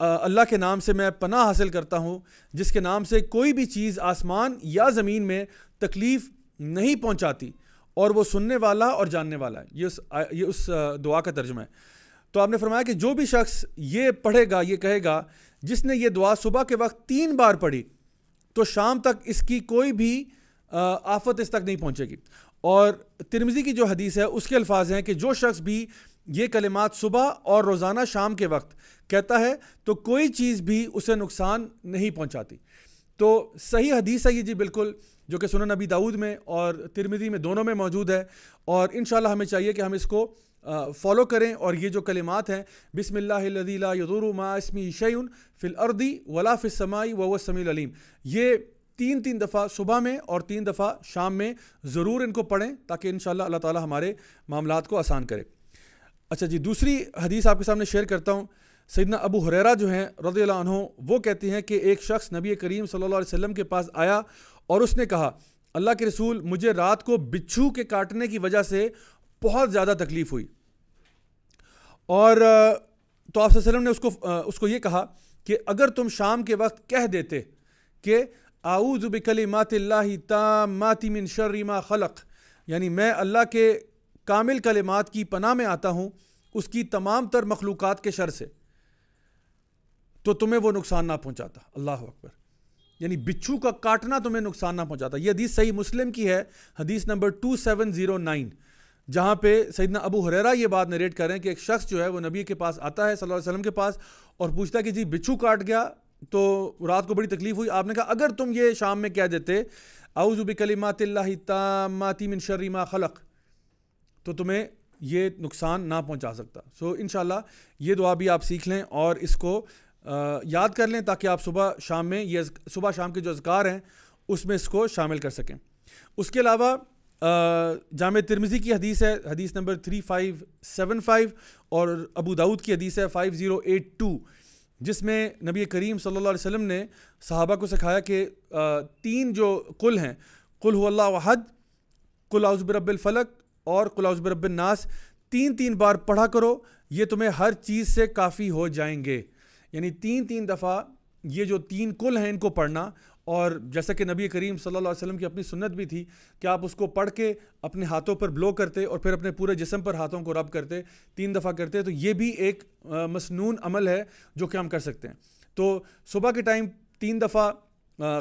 اللہ کے نام سے میں پناہ حاصل کرتا ہوں، جس کے نام سے کوئی بھی چیز آسمان یا زمین میں تکلیف نہیں پہنچاتی، اور وہ سننے والا اور جاننے والا ہے۔ یہ اس یہ اس دعا کا ترجمہ ہے۔ تو آپ نے فرمایا کہ جو بھی شخص یہ پڑھے گا، یہ کہے گا، جس نے یہ دعا صبح کے وقت تین بار پڑھی، تو شام تک اس کی کوئی بھی آفت اس تک نہیں پہنچے گی۔ اور ترمزی کی جو حدیث ہے، اس کے الفاظ ہیں کہ جو شخص بھی یہ کلمات صبح اور روزانہ شام کے وقت کہتا ہے، تو کوئی چیز بھی اسے نقصان نہیں پہنچاتی۔ تو صحیح حدیث ہے یہ جی بالکل، جو کہ سنن نبی داود میں اور ترمیدی میں دونوں میں موجود ہے۔ اور انشاءاللہ ہمیں چاہیے کہ ہم اس کو فالو کریں اور یہ جو کلمات ہیں، بسم اللہ لا یدور ما اسمی شیون فی الاردی ولا فی السمائی و سمی العلیم۔ یہ تین تین دفعہ صبح میں اور تین دفعہ شام میں ضرور ان کو پڑھیں تاکہ انشاءاللہ اللہ تعالی ہمارے معاملات کو آسان کرے۔ اچھا جی دوسری حدیث آپ کے سامنے شیئر کرتا ہوں۔ سیدنا ابو حریرہ جو ہیں رضی اللہ عنہ، وہ کہتے ہیں کہ ایک شخص نبی کریم صلی اللہ علیہ وسلم کے پاس آیا اور اس نے کہا، اللہ کے رسول، مجھے رات کو بچھو کے کاٹنے کی وجہ سے بہت زیادہ تکلیف ہوئی۔ اور تو آپ وسلم نے اس کو اس کو یہ کہا کہ اگر تم شام کے وقت کہہ دیتے کہ اعوذ بکلمات اللہ تامات من شر ما خلق۔ یعنی میں اللہ کے کامل کلمات کی پناہ میں آتا ہوں، اس کی تمام تر مخلوقات کے شر سے۔ تو تمہیں وہ نقصان نہ پہنچاتا۔ اللہ اکبر۔ یعنی بچھو کا کاٹنا تمہیں نقصان نہ پہنچاتا۔ یہ حدیث صحیح مسلم کی ہے، حدیث نمبر 2709 جہاں پہ سیدنا ابو حریرہ یہ بات نریٹ کر رہے ہیں کہ ایک شخص جو ہے وہ نبی کے پاس آتا ہے صلی اللہ علیہ وسلم کے پاس اور پوچھتا ہے کہ جی بچھو کاٹ گیا؟ تو رات کو بڑی تکلیف ہوئی۔ آپ نے کہا، اگر تم یہ شام میں کہہ دیتے، اعوذ بکلمات اللہ تامات من شر ما خلق، تو تمہیں یہ نقصان نہ پہنچا سکتا۔ سو انشاءاللہ، یہ دعا بھی آپ سیکھ لیں اور اس کو یاد کر لیں تاکہ آپ صبح شام میں یہ صبح شام کے جو اذکار ہیں، اس میں اس کو شامل کر سکیں۔ اس کے علاوہ جامع ترمزی کی حدیث ہے، حدیث نمبر 3575 اور ابو داود کی حدیث ہے 5082 جس میں نبی کریم صلی اللہ علیہ وسلم نے صحابہ کو سکھایا کہ تین جو قل ہیں، قل ہو اللہ وحد، قل اعوذ برب الفلق اور قل اعوذ برب الناس، تین تین بار پڑھا کرو، یہ تمہیں ہر چیز سے کافی ہو جائیں گے۔ یعنی تین تین دفعہ یہ جو تین کل ہیں ان کو پڑھنا اور جیسا کہ نبی کریم صلی اللہ علیہ وسلم کی اپنی سنت بھی تھی کہ آپ اس کو پڑھ کے اپنے ہاتھوں پر بلو کرتے اور پھر اپنے پورے جسم پر ہاتھوں کو رب کرتے، تین دفعہ کرتے، تو یہ بھی ایک مسنون عمل ہے جو کہ ہم کر سکتے ہیں۔ تو صبح کے ٹائم تین دفعہ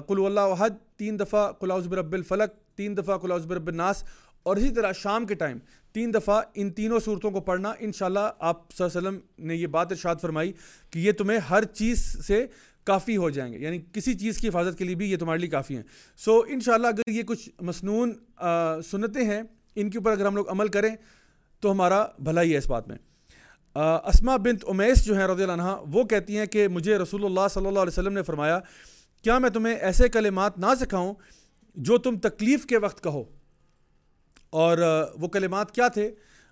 قلو اللہ وحد تین دفعہ قلاؤز برب الفلق، تین دفعہ قلاؤز برب الناس اور اسی طرح شام کے ٹائم تین دفعہ ان تینوں صورتوں کو پڑھنا۔ انشاءاللہ آپ صلی اللہ علیہ وسلم نے یہ بات ارشاد فرمائی کہ یہ تمہیں ہر چیز سے کافی ہو جائیں گے یعنی کسی چیز کی حفاظت کے لیے بھی یہ تمہارے لیے کافی ہیں۔ سو انشاءاللہ اگر یہ کچھ مصنون سنتیں ہیں، ان کے اوپر اگر ہم لوگ عمل کریں تو ہمارا بھلائی ہے اس بات میں۔ اسما بنت امیس جو ہیں رضی اللہ عنہ، وہ کہتی ہیں کہ مجھے رسول اللہ صلی اللہ علیہ وسلم نے فرمایا، کیا میں تمہیں ایسے کلمات نہ سکھاؤں جو تم تکلیف کے وقت کہو؟ اور وہ کلمات کیا تھے؟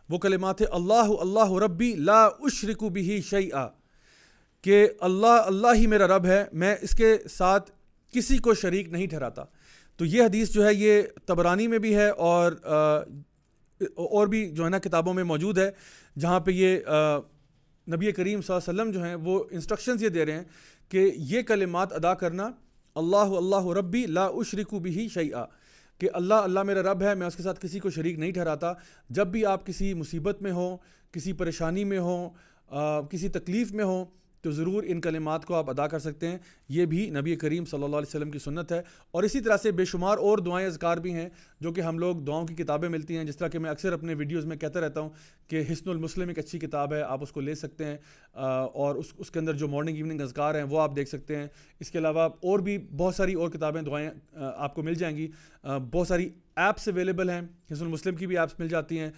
وہ کلمات تھے، اللہ اللہ ربی لا اشرکو بھی شیئا. کہ اللہ اللہ ہی میرا رب ہے، میں اس کے ساتھ کسی کو شریک نہیں ٹھہراتا۔ تو یہ حدیث جو ہے، یہ تبرانی میں بھی ہے اور اور بھی جو ہے نا کتابوں میں موجود ہے، جہاں پہ یہ نبی کریم صلی اللہ علیہ وسلم جو ہیں، وہ انسٹرکشنز یہ دے رہے ہیں کہ یہ کلمات ادا کرنا، اللہ اللہ ربی لا اشرکو بھی شیئا، کہ اللہ اللہ میرا رب ہے، میں اس کے ساتھ کسی کو شریک نہیں ٹھہراتا۔ جب بھی آپ کسی مصیبت میں ہوں، کسی پریشانی میں ہوں کسی تکلیف میں ہوں تو ضرور ان کلمات کو آپ ادا کر سکتے ہیں۔ یہ بھی نبی کریم صلی اللہ علیہ وسلم کی سنت ہے۔ اور اسی طرح سے بے شمار اور دعائیں اذکار بھی ہیں جو کہ ہم لوگ دعاؤں کی کتابیں ملتی ہیں۔ جس طرح کہ میں اکثر اپنے ویڈیوز میں کہتا رہتا ہوں کہ حسن المسلم ایک اچھی کتاب ہے، آپ اس کو لے سکتے ہیں۔ اور اس اس کے اندر جو مارننگ ایوننگ اذکار ہیں وہ آپ دیکھ سکتے ہیں۔ اس کے علاوہ اور بھی بہت ساری اور کتابیں، دعائیں آپ کو مل جائیں گی۔ بہت ساری ایپس اویلیبل ہیں حسن المسلم کی بھی ایپس مل جاتی ہیں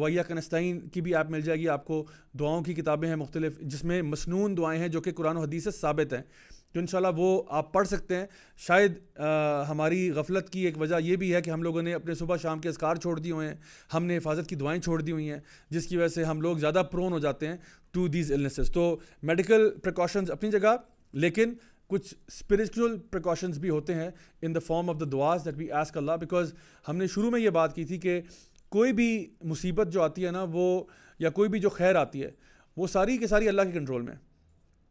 ویا کنستین کی بھی ایپ مل جائے گی، آپ کو دعاؤں کی کتابیں ہیں مختلف، جس میں مصنون دعائیں ہیں جو کہ قرآن و حدیث سے ثابت ہیں۔ تو انشاءاللہ وہ آپ پڑھ سکتے ہیں۔ شاید ہماری غفلت کی ایک وجہ یہ بھی ہے کہ ہم لوگوں نے اپنے صبح شام کے اذکار چھوڑ دیے ہوئے ہیں، ہم نے حفاظت کی دعائیں چھوڑ دی ہوئی ہیں، جس کی وجہ سے ہم لوگ زیادہ پرون ہو جاتے ہیں ٹو دیز النیسز تو میڈیکل پریکاشنز اپنی جگہ، لیکن کچھ اسپریچول پریکاشنز بھی ہوتے ہیں in the form of the دعاز that we ask Allah because ہم نے شروع میں یہ بات کی تھی کہ کوئی بھی مصیبت جو آتی ہے نا وہ یا کوئی بھی جو خیر آتی ہے وہ ساری کے ساری اللہ کے کنٹرول میں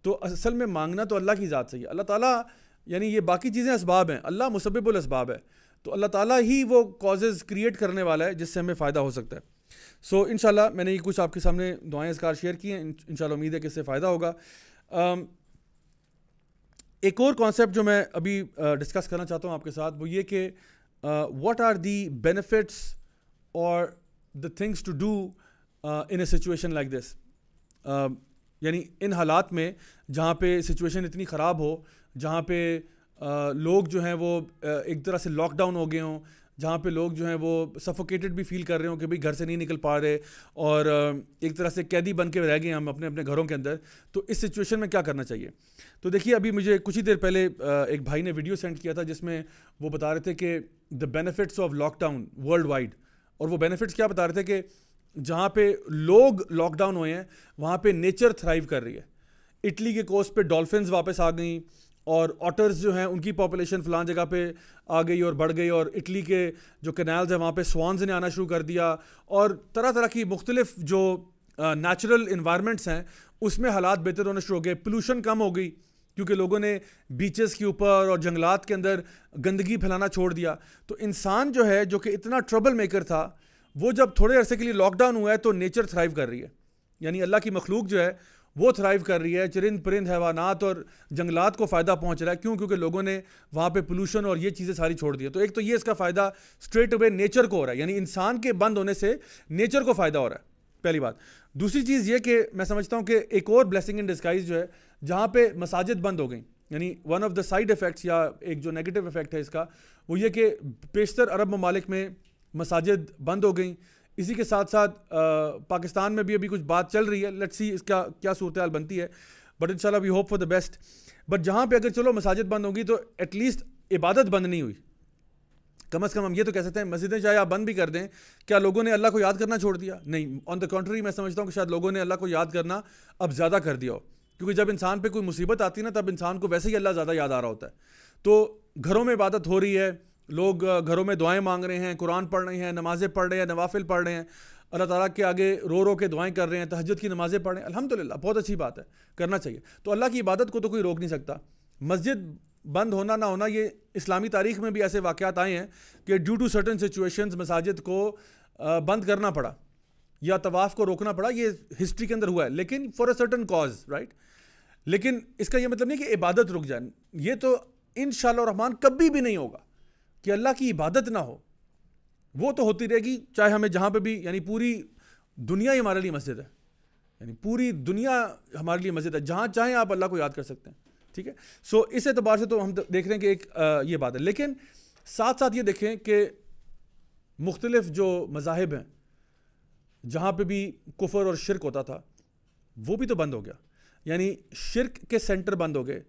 تو اصل میں مانگنا تو اللہ کی ذات سے ہی ہے۔ اللہ تعالیٰ یعنی یہ باقی چیزیں اسباب ہیں۔ اللہ مسبب الاسباب ہے۔ تو اللہ تعالیٰ ہی وہ کازز کریٹ کرنے والا ہے جس سے ہمیں فائدہ ہو سکتا ہے۔ سو so, انشاءاللہ میں نے یہ کچھ آپ کے سامنے دعائیں اذکار شیئر کی ہیں۔ انشاءاللہ امید ہے کہ اس سے فائدہ ہوگا۔ ایک اور کانسیپٹ جو میں ابھی ڈسکس کرنا چاہتا ہوں آپ کے ساتھ، وہ یہ کہ واٹ آر دی بینیفٹس اور the things to do in a situation like this یعنی ان حالات میں جہاں پہ سچویشن اتنی خراب ہو، جہاں پہ لوگ جو ہیں وہ ایک طرح سے لاک ڈاؤن ہو گئے ہوں جہاں پہ لوگ جو ہیں وہ سفوکیٹڈ بھی فیل کر رہے ہوں کہ بھائی گھر سے نہیں نکل پا رہے اور ایک طرح سے قیدی بن کے رہ گئے ہم اپنے اپنے گھروں کے اندر۔ تو اس سچویشن میں کیا کرنا چاہیے؟ تو دیکھیے، ابھی مجھے کچھ ہی دیر پہلے ایک بھائی نے ویڈیو سینڈ کیا تھا جس میں وہ بتا رہے تھے کہ the benefits of lockdown worldwide اور وہ بینیفٹس کیا بتا رہے تھے کہ جہاں پہ لوگ لاک ڈاؤن ہوئے ہیں، وہاں پہ نیچر تھرائیو کر رہی ہے۔ اٹلی کے کوسٹ پہ ڈولفنز واپس آ گئیں۔ اور آٹرز جو ہیں، ان کی پاپولیشن فلان جگہ پہ آ گئی اور بڑھ گئی اور اٹلی کے جو کینالز ہیں، وہاں پہ سوانز نے آنا شروع کر دیا اور طرح طرح کی مختلف جو نیچرل انوائرمنٹس ہیں، اس میں حالات بہتر ہونے شروع ہو گئے۔ پولوشن کم ہو گئی کیونکہ لوگوں نے بیچز کے اوپر اور جنگلات کے اندر گندگی پھیلانا چھوڑ دیا۔ تو انسان جو ہے، جو کہ اتنا ٹربل میکر تھا، وہ جب تھوڑے عرصے کے لیے لاک ڈاؤن ہوا ہے تو نیچر تھرائیو کر رہی ہے۔ یعنی اللہ کی مخلوق جو ہے وہ تھرائیو کر رہی ہے، چرند پرند حیوانات اور جنگلات کو فائدہ پہنچ رہا ہے۔ کیوں؟ کیونکہ لوگوں نے وہاں پہ پولوشن اور یہ چیزیں ساری چھوڑ دی تو ایک تو یہ اس کا فائدہ اسٹریٹ اوے نیچر کو ہو رہا ہے۔ یعنی انسان کے بند ہونے سے نیچر کو فائدہ ہو رہا ہے۔ پہلی بات۔ دوسری چیز یہ کہ میں سمجھتا ہوں کہ ایک اور بلیسنگ ان ڈسکائز جو ہے، جہاں پہ مساجد بند ہو گئیں۔ یعنی one of the side effects یا ایک جو نیگیٹو افیکٹ ہے اس کا، وہ یہ کہ بیشتر عرب ممالک میں مساجد بند ہو گئیں۔ اسی کے ساتھ ساتھ پاکستان میں بھی ابھی کچھ بات چل رہی ہے۔ لیٹ سی اس کا کیا صورتحال بنتی ہے۔ بٹ ان شاء Allah we hope for the best but جہاں پہ اگر چلو مساجد بند ہوگی تو ایٹ لیسٹ عبادت بند نہیں ہوئی۔ کم از کم ہم یہ تو کہہ سکتے ہیں، مسجدیں چاہے آپ بند بھی کر دیں۔ کیا لوگوں نے اللہ کو یاد کرنا چھوڑ دیا؟ نہیں آن دا کنٹری میں سمجھتا ہوں کہ شاید لوگوں نے اللہ کو یاد کرنا اب زیادہ کر دیا ہو۔ کیونکہ جب انسان پہ کوئی مصیبت آتی ہے نا، تب انسان کو ویسے ہی اللہ زیادہ یاد آ رہا ہوتا ہے۔ تو گھروں میں عبادت ہو رہی ہے۔ لوگ گھروں میں دعائیں مانگ رہے ہیں، قرآن پڑھ رہے ہیں، نمازیں پڑھ رہے ہیں، نوافل پڑھ رہے ہیں۔ اللہ تعالیٰ کے آگے رو رو کے دعائیں کر رہے ہیں، تہجد کی نمازیں پڑھ رہے ہیں۔ الحمد للہ بہت اچھی بات ہے، کرنا چاہیے۔ تو اللہ کی عبادت کو تو کوئی روک نہیں سکتا۔ مسجد بند ہونا نہ ہونا، یہ اسلامی تاریخ میں بھی ایسے واقعات آئے ہیں کہ ڈیو ٹو سرٹن سچویشنز مساجد کو بند کرنا پڑا یا طواف کو روکنا پڑا، یہ ہسٹری کے اندر ہوا ہے۔ لیکن for a certain cause right لیکن اس کا یہ مطلب نہیں کہ عبادت رک جائے۔ یہ تو ان شاء اللہ رحمان کبھی بھی نہیں ہوگا۔ کہ اللہ کی عبادت نہ ہو، وہ تو ہوتی رہے گی چاہے ہمیں جہاں پہ بھی یعنی پوری دنیا ہی ہمارے لیے مسجد ہے۔ یعنی پوری دنیا ہمارے لیے مسجد ہے، جہاں چاہیں آپ اللہ کو یاد کر سکتے ہیں۔ ٹھیک ہے؟ سو اس اعتبار سے تو ہم دیکھ رہے ہیں کہ ایک یہ بات ہے۔ لیکن ساتھ ساتھ یہ دیکھیں کہ مختلف جو مذاہب ہیں، جہاں پہ بھی کفر اور شرک ہوتا تھا، وہ بھی تو بند ہو گیا۔ یعنی شرک کے سینٹر بند ہو گئے،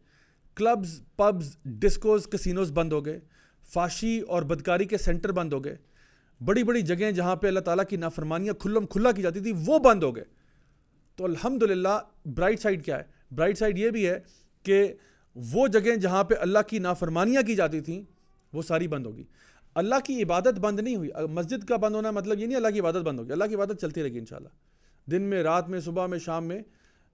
کلبز، پبز، ڈسکوز، کسینوز بند ہو گئے۔ فاشی اور بدکاری کے سینٹر بند ہو گئے۔ بڑی بڑی جگہیں جہاں پہ اللہ تعالیٰ کی نافرمانیاں کھلم کھلا کی جاتی تھی، وہ بند ہو گئے۔ تو الحمد للہ برائٹ سائڈ کیا ہے؟ برائٹ سائڈ یہ بھی ہے کہ وہ جگہیں جہاں پہ اللہ کی نافرمانیاں کی جاتی تھیں، وہ ساری بند ہوگی اللہ کی عبادت بند نہیں ہوئی۔ مسجد کا بند ہونا مطلب یہ نہیں اللہ کی عبادت بند ہوگی اللہ کی عبادت چلتی رہے گی انشاءاللہ۔ دن میں، رات میں، صبح میں، شام میں،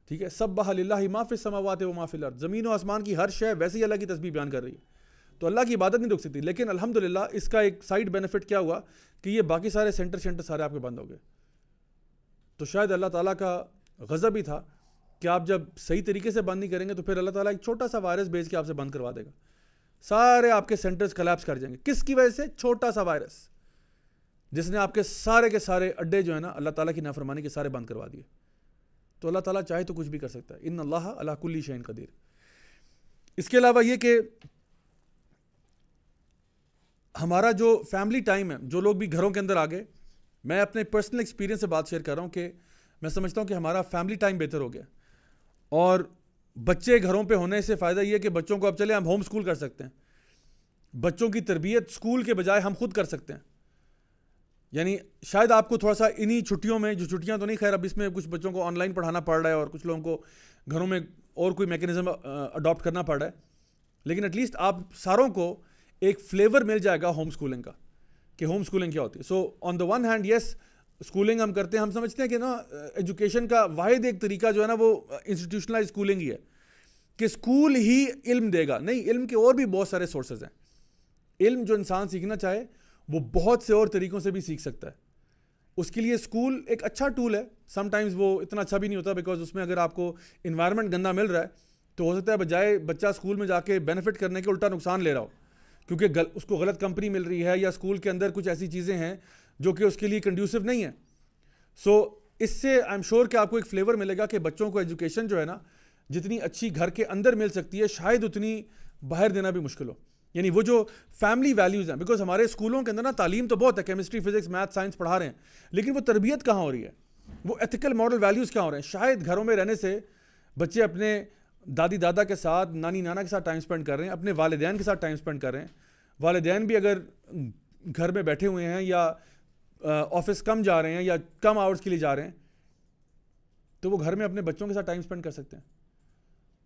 ٹھیک ہے؟ سب بحل اللہ معاف سماوات و معاف الارض۔ زمین و آسمان کی ہر شے ویسے ہی اللہ کی تصویر بیان کر رہی ہے۔ تو اللہ کی عبادت نہیں رک سکتی۔ لیکن الحمد اس کا ایک سائڈ بینیفٹ کیا ہوا کہ یہ باقی سارے سینٹر سینٹر سارے آپ کے بند ہو گئے۔ تو شاید اللہ تعالیٰ کا غضب ہی تھا کہ آپ جب صحیح طریقے سے بند نہیں کریں گے تو پھر اللہ تعالیٰ ایک چھوٹا سا وائرس بھیج کے آپ سے بند کروا دے گا۔ سارے آپ کے سینٹرز کلیپس کر جائیں گے۔ کس کی وجہ سے؟ چھوٹا سا وائرس۔ جس نے آپ کے سارے کے سارے اڈے جو ہیں نا، اللہ تعالیٰ کی نافرمانی کے سارے بند کروا دیے۔ تو اللہ تعالیٰ چاہے تو کچھ بھی کر سکتا ہے۔ ان اللہ اللہ کلی شعین قدیر۔ اس کے علاوہ یہ کہ ہمارا جو فیملی ٹائم ہے، جو لوگ بھی گھروں کے اندر آگے، میں اپنے پرسنل ایکسپیرینس سے بات شیئر کر رہا ہوں کہ میں سمجھتا ہوں کہ ہمارا فیملی ٹائم بہتر ہو گیا۔ اور بچے گھروں پہ ہونے سے فائدہ یہ کہ بچوں کو اب چلے ہم ہوم اسکول کر سکتے ہیں۔ بچوں کی تربیت اسکول کے بجائے ہم خود کر سکتے ہیں۔ یعنی شاید آپ کو تھوڑا سا انہی چھٹیوں میں، جو چھٹیاں تو نہیں، خیر اب اس میں کچھ بچوں کو آن لائن پڑھانا پڑ رہا ہے اور کچھ لوگوں کو گھروں میں اور کوئی میکینزم اڈاپٹ کرنا پڑ رہا ہے۔ لیکن ایٹ لیسٹ آپ ساروں کو ایک فلیور مل جائے گا ہوم اسکولنگ کا کہ ہوم اسکولنگ کیا ہوتی ہے. So on the one hand yes schooling ہم کرتے ہیں. ہم سمجھتے ہیں کہ نا ایجوکیشن کا واحد ایک طریقہ جو ہے نا وہ انسٹیٹیوشنلائز اسکولنگ ہی ہے کہ اسکول ہی علم دے گا. نہیں، علم کے اور بھی بہت سارے سورسز ہیں. علم جو انسان سیکھنا چاہے، وہ بہت سے اور طریقوں سے بھی سیکھ سکتا ہے. اس کے لیے اسکول ایک اچھا ٹول ہے. سم ٹائمز وہ اتنا اچھا بھی نہیں ہوتا بیکاز اس میں اگر آپ کو انوائرمنٹ گندا مل رہا ہے، تو ہو سکتا ہے بجائے بچہ اسکول میں جا کے بینیفٹ کرنے کے الٹا نقصان لے رہا ہو. کیونکہ اس کو غلط کمپنی مل رہی ہے یا اسکول کے اندر کچھ ایسی چیزیں ہیں جو کہ اس کے لیے کنڈیوسو نہیں ہیں۔ سو اس سے آئی ایم شیور کہ آپ کو ایک فلیور ملے گا کہ بچوں کو ایجوکیشن جو ہے نا، جتنی اچھی گھر کے اندر مل سکتی ہے، شاید اتنی باہر دینا بھی مشکل ہو۔ یعنی وہ جو فیملی ویلیوز ہیں بیکاز ہمارے اسکولوں کے اندر نا تعلیم تو بہت ہے کیمسٹری فزکس میتھ سائنس پڑھا رہے ہیں، لیکن وہ تربیت کہاں ہو رہی ہے؟ وہ ایتھیکل ماڈل ویلیوز کہاں ہو رہے ہیں؟ شاید گھروں میں رہنے سے بچے اپنے دادی دادا کے ساتھ، نانی نانا کے ساتھ ٹائم اسپینڈ کر رہے ہیں، اپنے والدین کے ساتھ ٹائم اسپینڈ کر رہے ہیں۔ والدین بھی اگر گھر میں بیٹھے ہوئے ہیں یا آفس کم جا رہے ہیں یا کم آورس کے لیے جا رہے ہیں، تو وہ گھر میں اپنے بچوں کے ساتھ ٹائم اسپینڈ کر سکتے ہیں۔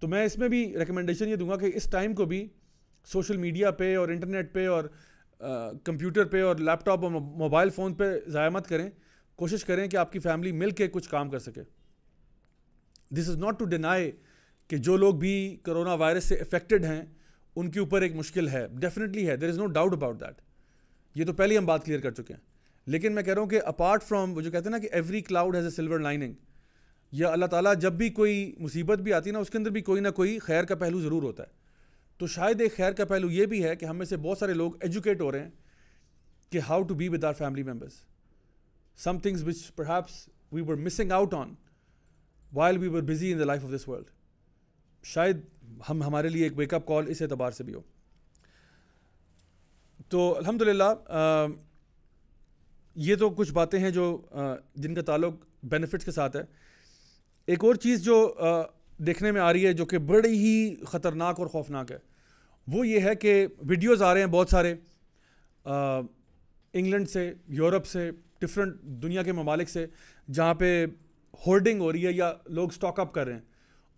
تو میں اس میں بھی ریکمنڈیشن یہ دوں گا کہ اس ٹائم کو بھی سوشل میڈیا پہ اور انٹرنیٹ پہ اور کمپیوٹر پہ اور لیپ ٹاپ اور موبائل فون پہ ضائع مت کریں۔ کوشش کریں کہ آپ کی فیملی مل کے کچھ کام کر سکے۔ This is not to deny کہ جو لوگ بھی کرونا وائرس سے افیکٹڈ ہیں، ان کے اوپر ایک مشکل ہے۔ ڈیفینیٹلی ہے there is no doubt about that یہ تو پہلے ہم بات کلیئر کر چکے ہیں۔ لیکن میں کہہ رہا ہوں کہ اپارٹ فرام وہ جو کہتے ہیں نا کہ every cloud has a silver lining یا اللہ تعالیٰ جب بھی کوئی مصیبت بھی آتی ہے نا، اس کے اندر بھی کوئی نہ کوئی خیر کا پہلو ضرور ہوتا ہے۔ تو شاید ایک خیر کا پہلو یہ بھی ہے کہ ہم میں سے بہت سارے لوگ ایجوکیٹ ہو رہے ہیں کہ how to be with our family members some things which perhaps we were missing out on while we were busy in the life of this world شاید ہم ہمارے لیے ایک ویک اپ کال اس اعتبار سے بھی ہو۔ تو الحمد للہ یہ تو کچھ باتیں ہیں جو جن کا تعلق بینیفٹس کے ساتھ ہے۔ ایک اور چیز جو دیکھنے میں آ رہی ہے جو کہ بڑی ہی خطرناک اور خوفناک ہے، وہ یہ ہے کہ ویڈیوز آ رہے ہیں بہت سارے انگلینڈ سے یورپ سے ڈفرینٹ دنیا کے ممالک سے، جہاں پہ ہولڈنگ ہو رہی ہے یا لوگ اسٹاک اپ کر رہے ہیں۔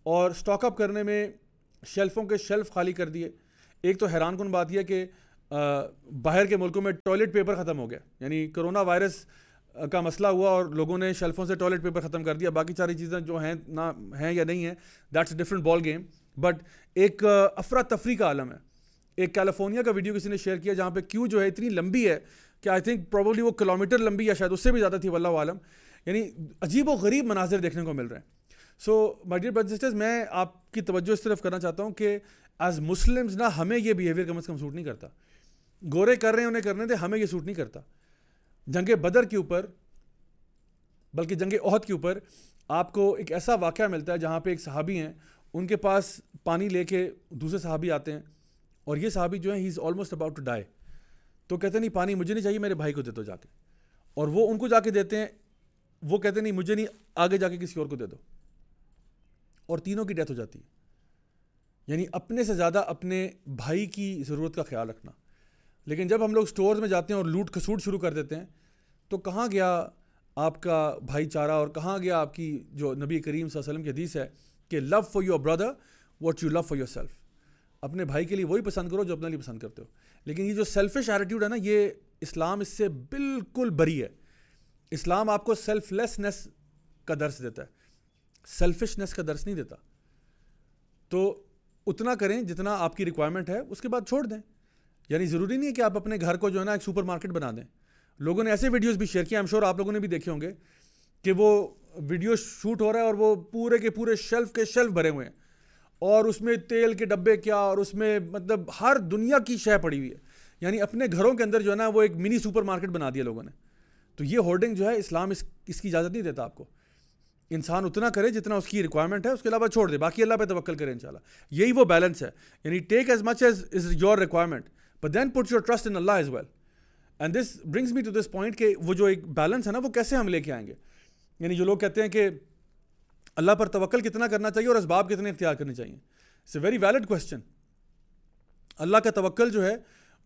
اور اسٹاک اپ کرنے میں شیلفوں کے شیلف خالی کر دیے۔ ایک تو حیران کن بات یہ کہ باہر کے ملکوں میں ٹوائلٹ پیپر ختم ہو گیا۔ یعنی کرونا وائرس کا مسئلہ ہوا اور لوگوں نے شیلفوں سے ٹوائلٹ پیپر ختم کر دیا۔ باقی ساری چیزیں جو ہیں، نہ ہیں یا نہیں ہیں that's a different ball game but ایک افراتفری کا عالم ہے۔ ایک کیلیفورنیا کا ویڈیو کسی نے شیئر کیا جہاں پہ کیوں جو ہے اتنی لمبی ہے کہ آئی تھنک پروبلی وہ کلو میٹر لمبی یا شاید اس سے بھی زیادہ تھی واللہ عالم۔ یعنی عجیب و غریب مناظر دیکھنے کو مل رہے ہیں۔ سو مائی ڈیئر برد سسٹرز میں آپ کی توجہ اس طرف کرنا چاہتا ہوں کہ ایز مسلمز نا ہمیں یہ بیہیویئر کم از کم سوٹ نہیں کرتا۔ گورے کر رہے ہیں، انہیں کرنے دے ہمیں یہ سوٹ نہیں کرتا۔ جنگ بدر کے اوپر، بلکہ جنگ عہد کے اوپر آپ کو ایک ایسا واقعہ ملتا ہے جہاں پہ ایک صحابی ہیں، ان کے پاس پانی لے کے دوسرے صحابی آتے ہیں اور یہ صحابی جو ہیں he is almost about to die تو کہتے نہیں، پانی مجھے نہیں چاہیے، میرے بھائی کو دے دو جا کے۔ اور وہ ان کو جا کے دیتے ہیں، وہ کہتے نہیں، مجھے نہیں، آگے جا کے کسی اور کو دے دو۔ اور تینوں کی ڈیتھ ہو جاتی ہے۔ یعنی اپنے سے زیادہ اپنے بھائی کی ضرورت کا خیال رکھنا۔ لیکن جب ہم لوگ سٹورز میں جاتے ہیں اور لوٹ کھسوٹ شروع کر دیتے ہیں، تو کہاں گیا آپ کا بھائی چارہ اور کہاں گیا آپ کی جو نبی کریم صلی اللہ علیہ وسلم کی حدیث ہے کہ love for your brother what you love for yourself اپنے بھائی کے لیے وہی پسند کرو جو اپنے لیے پسند کرتے ہو۔ لیکن یہ جو سیلفش ایٹیٹیوڈ ہے نا، یہ اسلام اس سے بالکل بری ہے۔ اسلام آپ کو سیلف لیسنیس کا درس دیتا ہے۔ سیلفشنیس کا درس نہیں دیتا۔ تو اتنا کریں جتنا آپ کی ریکوائرمنٹ ہے، اس کے بعد چھوڑ دیں۔ یعنی ضروری نہیں ہے کہ آپ اپنے گھر کو جو ہے نا ایک سپر مارکیٹ بنا دیں۔ لوگوں نے ایسے ویڈیوز بھی شیئر کیا ایم شور آپ لوگوں نے بھی دیکھے ہوں گے کہ وہ ویڈیو شوٹ ہو رہا ہے اور وہ پورے کے پورے شیلف کے شیلف بھرے ہوئے ہیں۔ اور اس میں تیل کے ڈبے کیا، اور اس میں مطلب ہر دنیا کی شے پڑی ہوئی ہے۔ یعنی اپنے گھروں کے اندر جو ہے نا وہ ایک منی سپر مارکیٹ بنا دیا لوگوں نے۔ تو یہ ہولڈنگ جو ہے اسلام اس اس کی اجازت نہیں دیتا آپ کو۔ انسان اتنا کرے جتنا اس کی ریکوائرمنٹ ہے، اس کے علاوہ چھوڑ دے، باقی اللہ پہ توکل کرے انشاءاللہ۔ یہی وہ بیلنس ہے۔ یعنی take as much as is your requirement but then put your trust in Allah as well and this brings me to this point کہ وہ جو ایک بیلنس ہے نا، وہ کیسے ہم لے کے آئیں گے؟ یعنی جو لوگ کہتے ہیں کہ اللہ پر توکل کتنا کرنا چاہیے اور اسباب کتنے اختیار کرنے چاہیے۔ It's a very valid question Allah کا توکل جو ہے،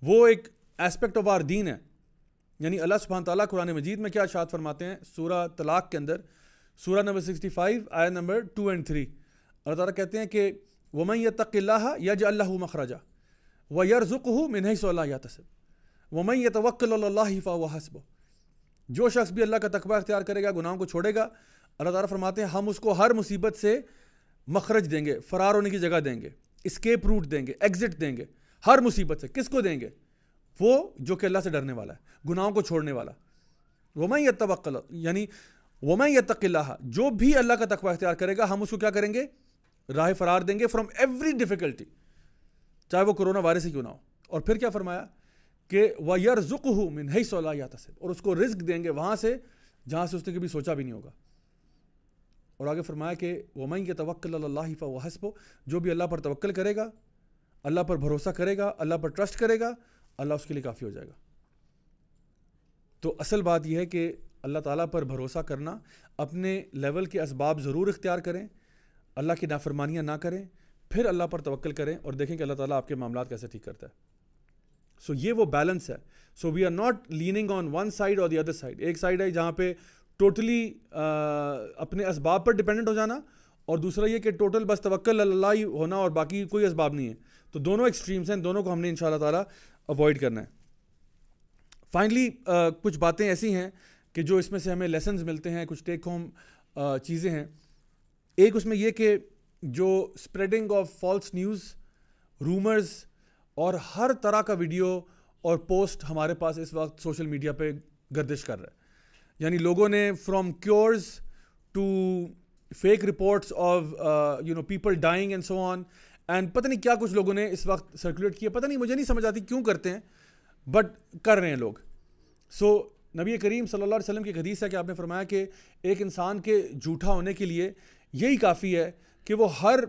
وہ ایک اسپیکٹ آف آر دین ہے۔ یعنی اللہ سبحانہ تعالیٰ قرآن مجید میں کیا اشاد فرماتے ہیں؟ سورہ طلاق کے اندر سورہ نمبر سکسٹی فائیو آیا نمبر ٹو اینڈ تھری۔ اللہ تعالیٰ کہتے ہیں کہ وہ یہ اللہ یا اللہ مخرجہ و یرزق ہوں میں نہیں سو اللہ تصب وہ یہ اللہ فا و حسب۔ جو شخص بھی اللہ کا تقبہ اختیار کرے گا، گناہوں کو چھوڑے گا، اللہ تعالیٰ فرماتے ہیں، ہم اس کو ہر مصیبت سے مخرج دیں گے، فرار ہونے کی جگہ دیں گے اسکیپ روٹ دیں گے ایگزٹ دیں گے، ہر مصیبت سے۔ کس کو دیں گے؟ وہ جو کہ اللہ سے ڈرنے والا ہے، گناہوں کو چھوڑنے والا۔ وہ میں یہ یعنی وہ میں اللہ جو بھی اللہ کا تقوی اختیار کرے گا، ہم اس کو کیا کریں گے؟ راہ فرار دیں گے فرام ایوری ڈیفیکلٹی چاہے وہ کرونا وائرس ہی کیوں نہ ہو۔ اور پھر کیا فرمایا؟ کہ وہ یر ذک ہوں من ہی صلاح یا تصب اور اس کو رزق دیں گے وہاں سے، جہاں سے اس نے کبھی سوچا بھی نہیں ہوگا۔ اور آگے فرمایا کہ وہ میں یہ توکل اللہ فا و حسب جو بھی اللہ پر توکل کرے گا، اللہ پر بھروسہ کرے گا، اللہ پر ٹرسٹ کرے گا، اللہ اس کے لیے کافی ہو جائے گا۔ تو اصل بات یہ ہے کہ اللہ تعالیٰ پر بھروسہ کرنا، اپنے لیول کے اسباب ضرور اختیار کریں، اللہ کی نافرمانیاں نہ کریں، پھر اللہ پر توکل کریں اور دیکھیں کہ اللہ تعالیٰ آپ کے معاملات کیسے ٹھیک کرتا ہے۔ سو یہ وہ بیلنس ہے۔ So we are not leaning on one side اور دی ادر سائڈ ایک سائڈ ہے جہاں پہ ٹوٹلی اپنے اسباب پر ڈپینڈنٹ ہو جانا اور دوسرا یہ کہ ٹوٹل بس توکل اللہ ہی ہونا اور باقی کوئی اسباب نہیں ہے۔ تو دونوں ایکسٹریمس ہیں، دونوں کو ہم نے ان شاء اللہ تعالیٰ اوائڈ کرنا ہے۔ فائنلی کچھ باتیں ایسی ہیں کہ جو اس میں سے ہمیں لیسنز ملتے ہیں، کچھ ٹیک ہوم چیزیں ہیں۔ ایک اس میں یہ کہ جو spreading of false news rumours اور ہر طرح کا ویڈیو اور پوسٹ ہمارے پاس اس وقت سوشل میڈیا پہ گردش کر رہا ہے۔ یعنی لوگوں نے from cures to fake reports of you know people dying and so on and پتہ نہیں کیا کچھ لوگوں نے اس وقت سرکولیٹ کیا۔ پتہ نہیں، مجھے نہیں سمجھ آتی کیوں کرتے ہیں بٹ کر رہے ہیں لوگ۔ سو نبی کریم صلی اللہ علیہ وسلم کی حدیث ہے کہ آپ نے فرمایا کہ ایک انسان کے جھوٹا ہونے کے لیے یہی کافی ہے کہ وہ ہر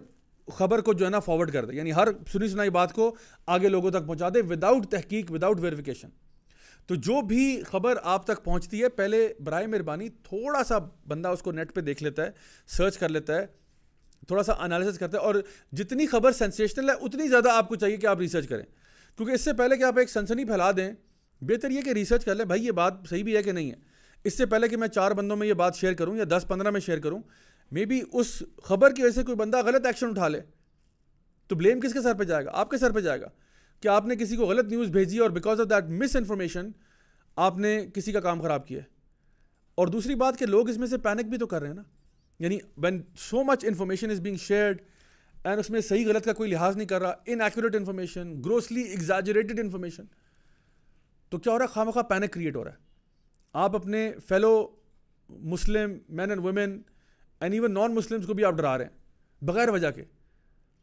خبر کو جو ہے نا فارورڈ کر دے یعنی ہر سنی سنائی بات کو آگے لوگوں تک پہنچا دے وداؤٹ تحقیق وداؤٹ ویریفیکیشن تو جو بھی خبر آپ تک پہنچتی ہے، پہلے برائے مہربانی تھوڑا سا بندہ اس کو نیٹ پہ دیکھ لیتا ہے سرچ کر لیتا ہے، تھوڑا سا انالیسس کرتا ہے اور جتنی خبر سینسیشنل ہے، اتنی زیادہ آپ کو چاہیے کہ آپ ریسرچ کریں۔ کیونکہ اس سے پہلے کہ آپ ایک سنسنی پھیلا دیں بہتر یہ کہ ریسرچ کر لیں بھائی، یہ بات صحیح بھی ہے کہ نہیں ہے۔ اس سے پہلے کہ میں چار بندوں میں یہ بات شیئر کروں یا دس پندرہ میں شیئر کروں مے بی اس خبر کی وجہ سے کوئی بندہ غلط ایکشن اٹھا لے۔ تو بلیم کس کے سر پہ جائے گا؟ آپ کے سر پہ جائے گا۔ کہ آپ نے کسی کو غلط نیوز بھیجی اور because of that misinformation آپ نے کسی کا کام خراب کیا ہے۔ اور دوسری بات کہ لوگ اس میں سے پینک بھی تو کر رہے ہیں نا۔ یعنی when so much information is being shared and اس میں صحیح غلط کا کوئی لحاظ نہیں کر رہا inaccurate information grossly exaggerated information تو کیا ہو رہا ہے؟ خواہ مخواہ پینک کریٹ ہو رہا ہے۔ آپ اپنے fellow Muslim men and women and even non Muslims کو بھی آپ ڈرا رہے ہیں، بغیر وجہ کے۔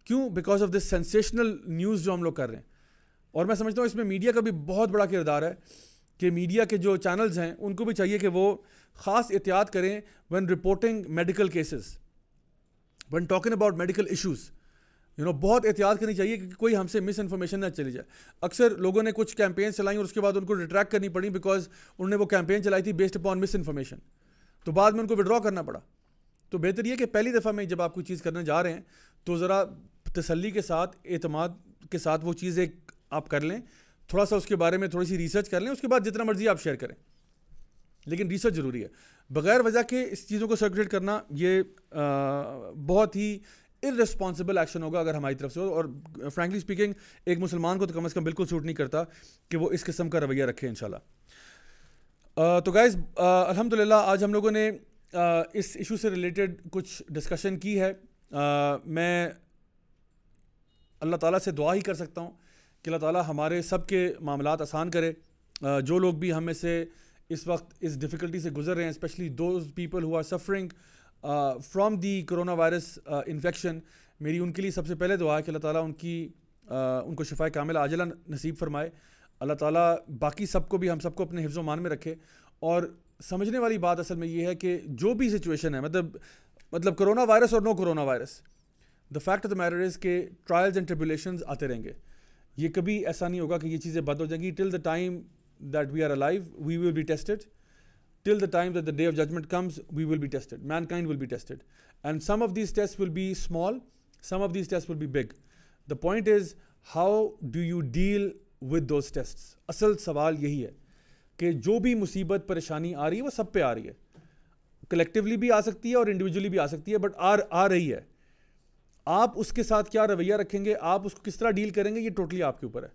کیوں؟ Because of this sensational news جو ہم لوگ کر رہے ہیں۔ اور میں سمجھتا ہوں اس میں میڈیا کا بھی بہت بڑا کردار ہے کہ میڈیا کے جو چینلز ہیں، ان کو بھی چاہیے کہ وہ خاص احتیاط کریں when reporting medical cases when talking about medical issues you know بہت احتیاط کرنی چاہیے کہ کوئی ہم سے مس انفارمیشن نہ چلی جائے۔ اکثر لوگوں نے کچھ کیمپین چلائیں اور اس کے بعد ان کو ریٹریکٹ کرنی پڑی بیکاز انہوں نے وہ کیمپین چلائی تھی بیسڈ اپان مس انفارمیشن تو بعد میں ان کو وڈرا کرنا پڑا۔ تو بہتر یہ کہ پہلی دفعہ میں جب آپ کوئی چیز کرنے جا رہے ہیں، تو ذرا تسلی کے ساتھ، اعتماد کے ساتھ وہ چیز ایک آپ کر لیں۔ تھوڑا سا اس کے بارے میں تھوڑی سی ریسرچ کر لیں، اس کے بعد جتنا مرضی آپ شیئر کریں۔ لیکن ریسرچ ضروری ہے۔ بغیر وجہ کے اس چیزوں کو سرکولیٹ کرنا یہ بہت ہی ارسپانسبل ایکشن ہوگا اگر ہماری طرف سے ہو، اور فرینکلی اسپیکنگ ایک مسلمان کو تو کم از کم بالکل سوٹ نہیں کرتا کہ وہ اس قسم کا رویہ رکھے ان شاء اللہ تو گائز الحمد للہ آج ہم لوگوں نے اس ایشو سے ریلیٹڈ کچھ ڈسکشن کی ہے۔ میں اللہ تعالیٰ سے دعا ہی کر سکتا ہوں کہ اللہ تعالیٰ ہمارے سب کے معاملات آسان کرے۔ جو لوگ بھی ہمیں سے اس وقت اس ڈفیکلٹی سے گزر رہے ہیں especially those people who are suffering from the corona virus infection میری ان کے لیے سب سے پہلے دعا ہے کہ اللہ تعالیٰ ان کی ان کو شفا کامل عاجلہ نصیب فرمائے۔ اللہ تعالیٰ باقی سب کو بھی ہم سب کو اپنے حفظ و مان میں رکھے۔ اور سمجھنے والی بات اصل میں یہ ہے کہ جو بھی سچویشن ہے مطلب مطلب کرونا وائرس اور no corona virus the fact of the matter is کہ ٹرائلز اینڈ ٹریبولیشنز آتے رہیں گے۔ یہ کبھی ایسا نہیں ہوگا کہ یہ چیزیں بند ہو جائیں گی۔ Till the time that we are a live we will be tested till the time that the day of judgement comes we will be tested mankind will be tested and some of these test will be small some of these test will be big the point is how do you deal with those test اصل سوال یہی ہے کہ جو بھی مصیبت پریشانی آ رہی ہے وہ سب پہ آ رہی ہے کلیکٹیولی بھی آ سکتی ہے اور انڈیویجولی بھی آ سکتی ہے بٹ آ رہی ہے آپ اس کے ساتھ کیا رویہ رکھیں گے آپ اس کو کس طرح ڈیل کریں گے یہ ٹوٹلی آپ کے اوپر ہے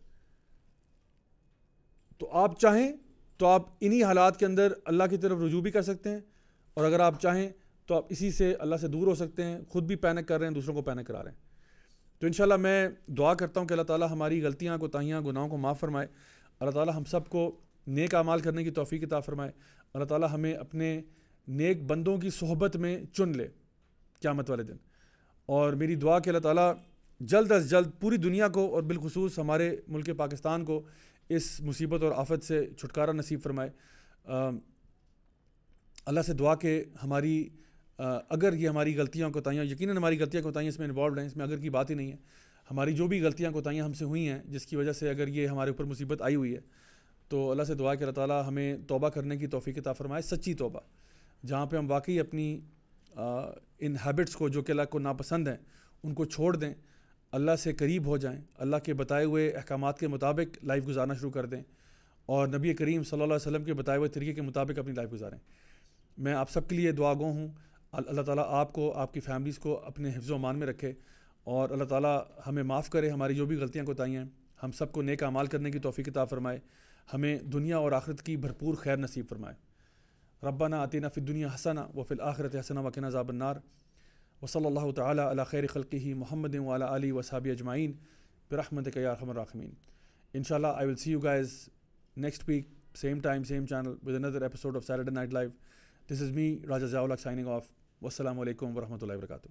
تو آپ چاہیں تو آپ انہی حالات کے اندر اللہ کی طرف رجوع بھی کر سکتے ہیں اور اگر آپ چاہیں تو آپ اسی سے اللہ سے دور ہو سکتے ہیں، خود بھی پینک کر رہے ہیں، دوسروں کو پینک کرا رہے ہیں۔ تو انشاءاللہ میں دعا کرتا ہوں کہ اللہ تعالیٰ ہماری غلطیاں کو تاہیاں گناہوں کو معاف فرمائے۔ اللہ تعالیٰ ہم سب کو نیک اعمال کرنے کی توفیق عطا فرمائے۔ اللہ تعالیٰ ہمیں اپنے نیک بندوں کی صحبت میں چن لے قیامت والے دن۔ اور میری دعا کہ اللہ تعالیٰ جلد از جلد پوری دنیا کو اور بالخصوص ہمارے ملک پاکستان کو اس مصیبت اور آفت سے چھٹکارا نصیب فرمائے۔ اللہ سے دعا کہ ہماری اگر یہ ہماری غلطیاں کوتاہیاں، یقیناً ہماری غلطیاں کوتاہیاں اس میں انوالوڈ ہیں، اس میں اگر کی بات ہی نہیں ہے۔ ہماری جو بھی غلطیاں کوتاہیاں ہم سے ہوئی ہیں، جس کی وجہ سے اگر یہ ہمارے اوپر مصیبت آئی ہوئی ہے، تو اللہ سے دعا کہ اللہ تعالیٰ ہمیں توبہ کرنے کی توفیق عطا فرمائے، سچی توبہ۔ جہاں پہ ہم واقعی اپنی ان ہیبٹس کو جو کہ اللہ کو ناپسند ہیں، ان کو چھوڑ دیں اللہ سے قریب ہو جائیں، اللہ کے بتائے ہوئے احکامات کے مطابق لائف گزارنا شروع کر دیں اور نبی کریم صلی اللہ علیہ وسلم کے بتائے ہوئے طریقے کے مطابق اپنی لائف گزاریں۔ میں آپ سب کے لیے دعا گو ہوں اللہ تعالیٰ آپ کو، آپ کی فیملیز کو اپنے حفظ و امان میں رکھے اور اللہ تعالیٰ ہمیں معاف کرے، ہماری جو بھی غلطیاں کوتاہی ہیں، ہم سب کو نیک اعمال کرنے کی توفیق کتاب فرمائے، ہمیں دنیا اور آخرت کی بھرپور خیر نصیب فرمائے۔ ربنا عطینہ فی دنیا حسنہ و فی الآخرت حسنہ وقنا ذاب النار۔ و اللہ تعالیٰ علی خیر خلقی محمد ولا علی وصحابی اجمعین برحمت یا رحم الرحمین ان شاء Allah I will see you guys next week same time same channel with another episode of Saturday night life this is me Raja Zia signing off والسلام علیکم ورحمۃ اللہ وبرکاتہ